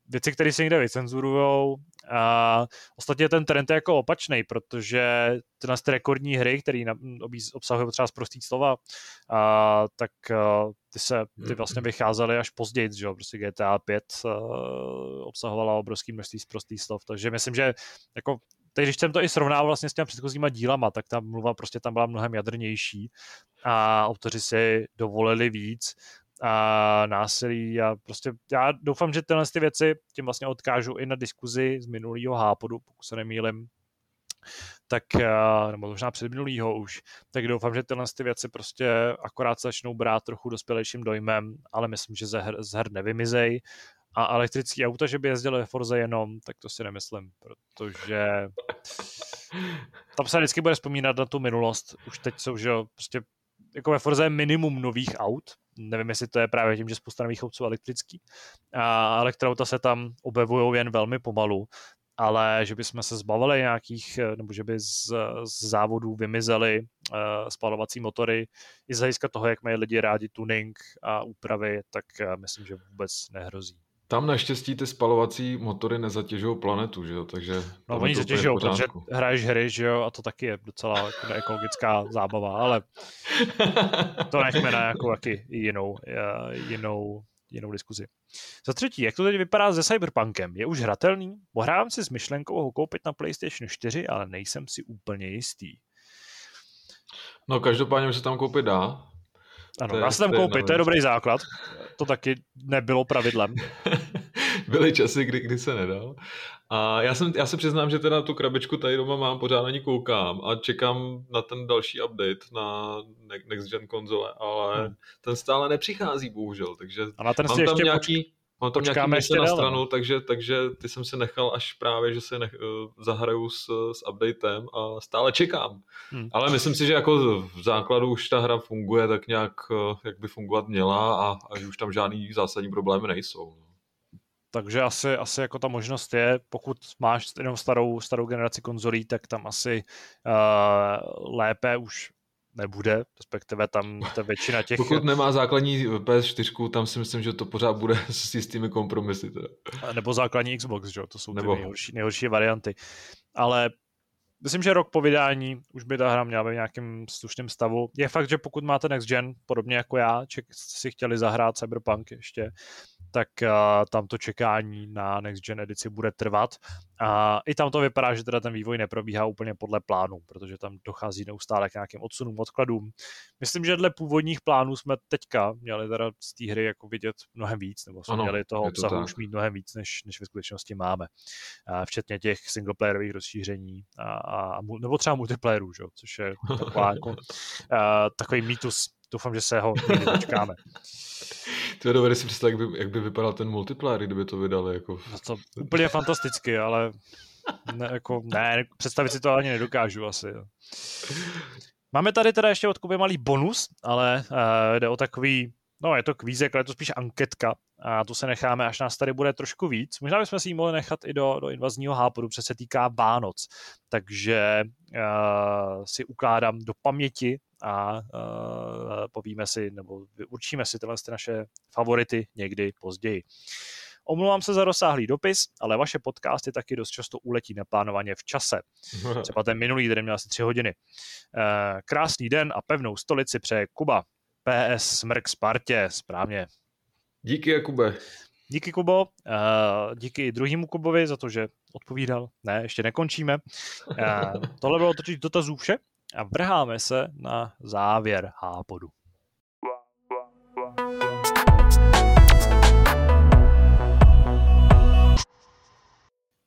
věci, které se někde vycenzurujou. A ostatně ten trend je jako opačný, protože ty rekordní hry, které obsahují třeba prostý slova, a, tak a, ty se ty vlastně vycházely až později, že jo, prostě GTA 5 a, obsahovala obrovský množství prostých slov, takže myslím, že jako teď, když jsem to i srovnával vlastně s těmi předchozíma dílama, tak ta mluva prostě tam byla mnohem jadrnější a autoři si dovolili víc a násilí a prostě já doufám, že tyhle ty věci tím vlastně odkážu i na diskuzi z minulého hápodu, pokud se nemýlim, tak, nebo možná před minulýho už, tak doufám, že tyhle ty věci prostě akorát začnou brát trochu dospělejším dojmem, ale myslím, že ze her, z her nevymizej. A elektrický auta, že by jezdili ve Forze jenom, tak to si nemyslím, protože tam se vždycky bude vzpomínat na tu minulost. Už teď jsou, že prostě jako ve Forze je minimum nových aut, nevím, jestli to je právě tím, že spousta nových jsou elektrický, a elektroauta se tam objevují jen velmi pomalu, ale že bychom se zbavili nějakých, nebo že by z, z závodů vymizely uh, spalovací motory i z hlediska toho, jak mají lidi rádi tuning a úpravy, tak uh, myslím, že vůbec nehrozí. Tam naštěstí ty spalovací motory nezatěžují planetu, že jo, takže... No oni zatěžují, protože hraješ hry, že jo, a to taky je docela jako ekologická zábava, ale to nechme na jako jaký jinou, eh, jinou, jinou diskuzi. Za třetí, jak to teď vypadá se Cyberpunkem? Je už hratelný? Pohrávám si s myšlenkou ho koupit na PlayStation 4, ale nejsem si úplně jistý. No každopádně se tam koupit dá, ano, dá se tam koupit, to je dobrý základ. To taky nebylo pravidlem. Byly časy, kdy, kdy se nedal. A já, jsem, já se přiznám, že teda tu krabičku tady doma mám, pořád na ní koukám a čekám na ten další update na Next Gen konzole, ale hmm. ten stále nepřichází, bohužel, takže a na ten mám tam ještě nějaký... Poč- Mám tam nějaký mise na stranu, no. takže, takže ty jsem si nechal až právě, že se nech, uh, zahraju s, s updatem a stále čekám. Hmm. Ale myslím si, že jako v základu už ta hra funguje tak nějak, uh, jak by fungovat měla a, a že už tam žádný zásadní problémy nejsou. No. Takže asi, asi jako ta možnost je, pokud máš jenom starou, starou generaci konzolí, tak tam asi uh, lépe už nebude, respektive tam ta většina těch... Pokud nemá základní PS4, tam si myslím, že to pořád bude s jistými kompromisy. Teda. Nebo základní Xbox, že? to jsou Nebo... ty nejhorší, nejhorší varianty. Ale myslím, že rok po vydání už by ta hra měla být v nějakém slušném stavu. Je fakt, že pokud máte Next Gen, podobně jako já, ček, si chtěli zahrát Cyberpunk ještě, tak uh, tam to čekání na Next Gen edici bude trvat. A i tam to vypadá, že teda ten vývoj neprobíhá úplně podle plánu, protože tam dochází neustále k nějakým odsunům, odkladům. Myslím, že dle původních plánů jsme teďka měli teda z té hry jako vidět mnohem víc, nebo jsme ano, měli toho obsahu to už mít mnohem víc, než, než ve skutečnosti máme. A včetně těch singleplayerových rozšíření a, a, nebo třeba multiplayerů, že? což je taková, jako, a, takový mýtus. Doufám, že se ho někdy dočkáme. To je dobré si představit, jak by, jak by vypadal ten multiplayer, kdyby to vydali. Jako... No to úplně fantasticky, ale ne, jako, ne, představit si to ani nedokážu asi. Máme tady teda ještě od Kuby malý bonus, ale uh, jde o takový, no je to kvízek, ale je to spíš anketka a tu se necháme, až nás tady bude trošku víc. Možná bychom si ji mohli nechat i do, do invazního hápodu, protože se týká Vánoc. Takže uh, si ukládám do paměti a uh, povíme si, nebo určíme si tyhle naše favority někdy později. Omlouvám se za rozsáhlý dopis, ale vaše podcasty taky dost často uletí neplánovaně v čase. Třeba ten minulý den měl asi tři hodiny. Uh, krásný den a pevnou stolici přeje Kuba. PS Smrk Spartě, správně. Díky, Jakube. Díky, Kubo. Uh, díky druhému Kubovi za to, že odpovídal. Ne, ještě nekončíme. Uh, tohle bylo totiž dotazů vše a vrháme se na závěr hápodu.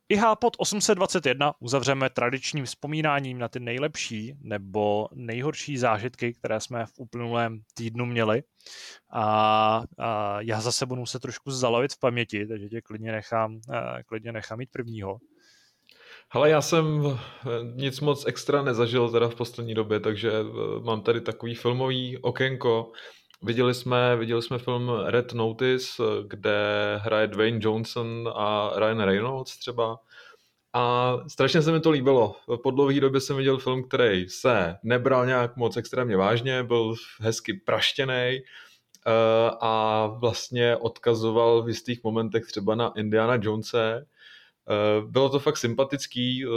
IH pod 821 uzavřeme tradičním vzpomínáním na ty nejlepší nebo nejhorší zážitky, které jsme v uplynulém týdnu měli. A, a já zase budu se trošku zalovit v paměti, takže tě klidně nechám, klidně nechám mít prvního. Hele, já jsem eh, nic moc extra nezažil teda v poslední době, takže eh, mám tady takový filmový okénko. Viděli jsme, viděli jsme film Red Notice, kde hraje Dwayne Johnson a Ryan Reynolds třeba. A strašně se mi to líbilo. Po dlouhé době jsem viděl film, který se nebral nějak moc extrémně vážně, byl hezky praštěný eh, a vlastně odkazoval v jistých momentech třeba na Indiana Jonese. Eh, bylo to fakt sympatický. Eh,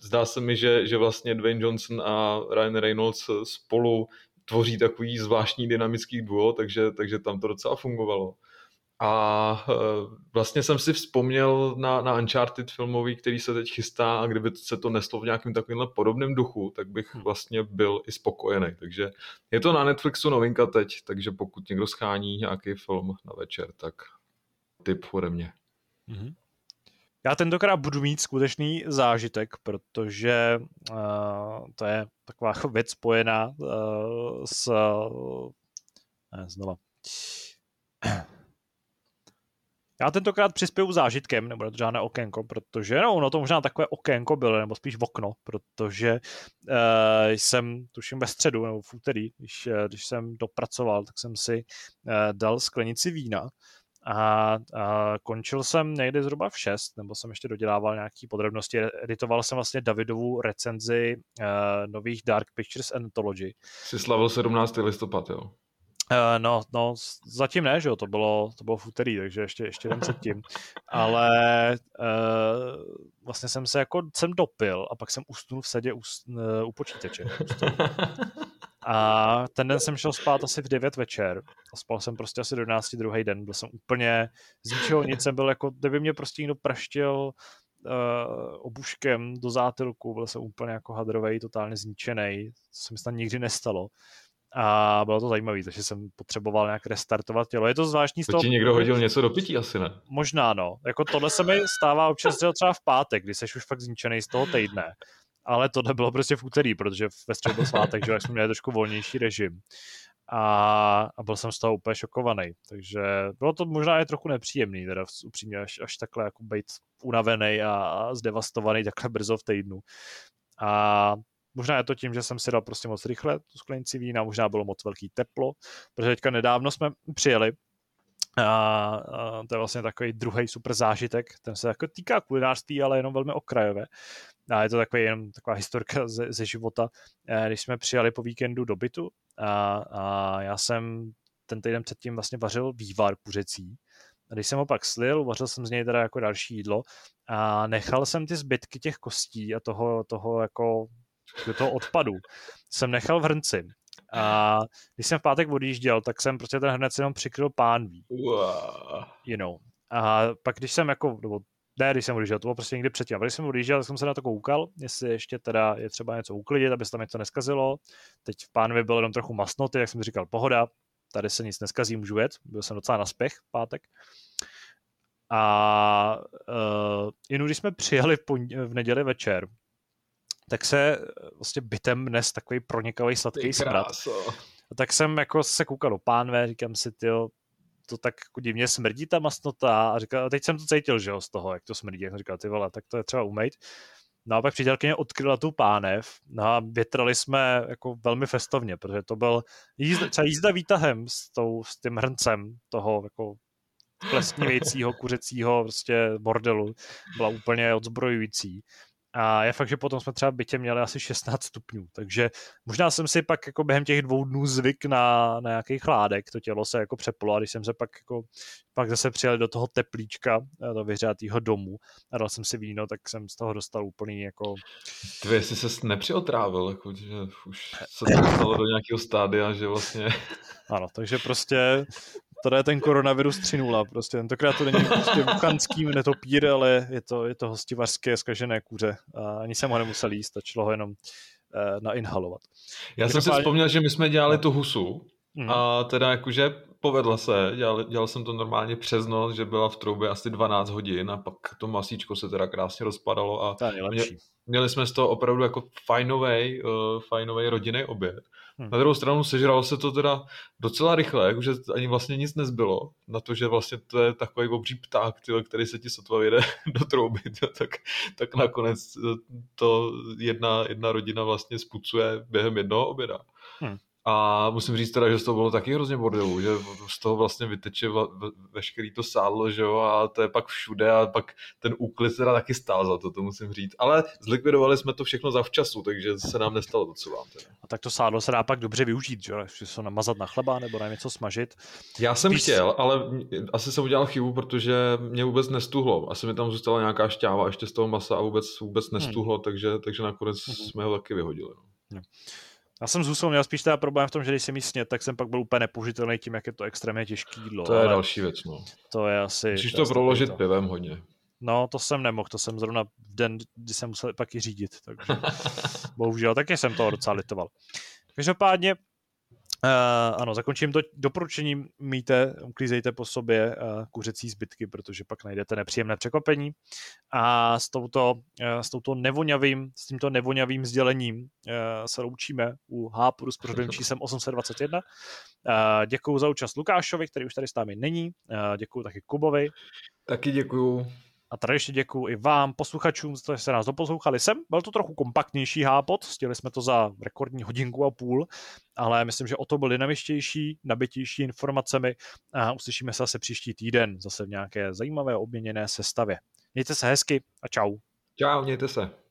zdá se mi, že, že vlastně Dwayne Johnson a Ryan Reynolds spolu tvoří takový zvláštní dynamický duo, takže, takže tam to docela fungovalo. A e, vlastně jsem si vzpomněl na, na Uncharted filmový, který se teď chystá a kdyby se to neslo v nějakém takovémhle podobném duchu, tak bych hm. vlastně byl i spokojený. Takže je to na Netflixu novinka teď, takže pokud někdo schání nějaký film na večer, tak tip ode mě. Mm-hmm. Já tentokrát budu mít skutečný zážitek, protože uh, to je taková věc spojená uh, s... Ne, znova. Já tentokrát přispěju zážitkem, nebo to žádné okénko, protože no, ono to možná takové okénko bylo, nebo spíš okno, protože uh, jsem, tuším ve středu nebo v úterý, když, když jsem dopracoval, tak jsem si uh, dal sklenici vína a, a končil jsem někdy zhruba v 6, nebo jsem ještě dodělával nějaké podrobnosti. Editoval jsem vlastně Davidovu recenzi uh, nových Dark Pictures Anthology. Jsi slavil 17. listopad, jo? Uh, no, no, zatím ne, že jo, to bylo, to bylo v úterý, takže ještě, ještě den předtím. Ale uh, vlastně jsem se jako, jsem dopil a pak jsem usnul v sedě u, uh, u počítače. A ten den jsem šel spát asi v 9 večer a spal jsem prostě asi do 11 druhý den. Byl jsem úplně z ničeho nic, jsem byl jako, kdyby mě prostě někdo praštil uh, obuškem do zátilku, byl jsem úplně jako hadrovej, totálně zničený, to se mi snad nikdy nestalo. A bylo to zajímavé, takže jsem potřeboval nějak restartovat tělo. Je to zvláštní z toho... ti někdo hodil něco do pití asi, ne? Možná, no. Jako tohle se mi stává občas třeba v pátek, kdy jsi už fakt zničený z toho týdne ale to nebylo prostě v úterý, protože ve středu byl svátek, že jsme měli trošku volnější režim. A, a byl jsem z toho úplně šokovaný. Takže bylo to možná i trochu nepříjemný, teda upřímně až, až takhle jako být unavený a, a zdevastovaný takhle brzo v týdnu. A možná je to tím, že jsem si dal prostě moc rychle tu sklenici vína, možná bylo moc velký teplo, protože teďka nedávno jsme přijeli a, a to je vlastně takový druhý super zážitek, ten se jako týká kulinářství, ale jenom velmi okrajové. A je to takový jenom taková historka ze, ze života. Eh, když jsme přijali po víkendu do bytu a, a já jsem ten týden předtím vlastně vařil vývar kuřecí. A když jsem ho pak slil, vařil jsem z něj teda jako další jídlo a nechal jsem ty zbytky těch kostí a toho, toho jako toho odpadu jsem nechal v hrnci. A když jsem v pátek odjížděl, tak jsem prostě ten hrnec jenom přikryl pánví. Wow. You know. A pak když jsem jako, nebo ne, když jsem odjížděl, to bylo prostě někdy předtím. A když jsem odjížděl, tak jsem se na to koukal, jestli ještě teda je třeba něco uklidit, aby se tam něco neskazilo. Teď v pánovi bylo jenom trochu masnoty, jak jsem říkal, pohoda, tady se nic neskazí, můžu jet. Byl jsem docela na spěch v pátek. A uh, jenom když jsme přijeli v, pon- v neděli večer, tak se vlastně bytem dnes takový pronikavý sladký smrad. A tak jsem jako se koukal do pánve, říkám si, ty to tak jako divně smrdí ta masnota a říkal, a teď jsem to cítil, že jo, z toho, jak to smrdí, jak jsem říkal, ty vole, tak to je třeba umejt. No a pak přítelkyně odkryla tu pánev no a větrali jsme jako velmi festovně, protože to byl jízda, třeba jízda výtahem s, tou, s tím hrncem toho jako plesnivějícího, kuřecího prostě bordelu byla úplně odzbrojující. A je fakt, že potom jsme třeba v bytě měli asi 16 stupňů, takže možná jsem si pak jako během těch dvou dnů zvyk na, na nějaký chládek, to tělo se jako přeplo a když jsem se pak jako, pak zase přijel do toho teplíčka, eh, do vyhřátého domu a dal jsem si víno, tak jsem z toho dostal úplný jako... Ty, jestli se nepřiotrávil, jako, že už se to dostalo do nějakého stádia, že vlastně... Ano, takže prostě Tady je ten koronavirus 3.0, prostě tentokrát to není prostě vuchanský netopír, ale je to, je to hostivařské skažené kuře. A ani jsem ho nemusel jíst, stačilo ho jenom uh, nainhalovat. Já jsem si vzpomněl, že my jsme dělali tu husu, mm. a teda jakože povedla se, dělal, dělal jsem to normálně přes noc, že byla v troubě asi 12 hodin a pak to masíčko se teda krásně rozpadalo a. Mě, měli jsme z toho opravdu jako fajnový, uh, fajnový rodinný oběd. Hmm. Na druhou stranu sežralo se to teda docela rychle, jakože ani vlastně nic nezbylo na to, že vlastně to je takový obří pták, tyhle, který se ti sotva vyjde do trouby, tyhle, tak, tak nakonec to jedna, jedna rodina vlastně spucuje během jednoho oběda. Hmm. A musím říct teda, že z toho bylo taky hrozně bordelu, že z toho vlastně vyteče veškerý to sádlo, že jo, a to je pak všude a pak ten úklid teda taky stál za to, to musím říct. Ale zlikvidovali jsme to všechno za včasu, takže se nám nestalo to, co vám teda. A tak to sádlo se dá pak dobře využít, že jo, se namazat na chleba nebo na něco smažit. Já jsem Spíš... chtěl, ale asi jsem udělal chybu, protože mě vůbec nestuhlo. Asi mi tam zůstala nějaká šťáva ještě z toho masa a vůbec, vůbec hmm. nestuhlo, hmm. takže, takže nakonec hmm. jsme ho taky vyhodili. No. No. Já jsem s husou měl spíš teda problém v tom, že když jsem jí snět, tak jsem pak byl úplně nepoužitelný tím, jak je to extrémně těžký jídlo. To je další věc, no. To je asi... Musíš to, proložit to. pivem hodně. No, to jsem nemohl, to jsem zrovna den, kdy jsem musel pak i řídit, takže bohužel, taky jsem toho docela litoval. Každopádně, Uh, ano, zakončím to doporučením, míte, uklízejte po sobě uh, kuřecí zbytky, protože pak najdete nepříjemné překvapení. A s, touto, uh, s, touto nevoňavým, s tímto nevoňavým sdělením uh, se loučíme u Hápuru s pořadovým číslem 821. Uh, děkuji za účast Lukášovi, který už tady s námi není. Uh, děkuji taky Kubovi. Taky děkuju. A tady ještě děkuji i vám, posluchačům, že jste nás doposlouchali sem. Byl to trochu kompaktnější hápot, stihli jsme to za rekordní hodinku a půl, ale myslím, že o to byl dynamičtější, nabitější informacemi a uslyšíme se zase příští týden, zase v nějaké zajímavé obměněné sestavě. Mějte se hezky a čau. Čau, mějte se.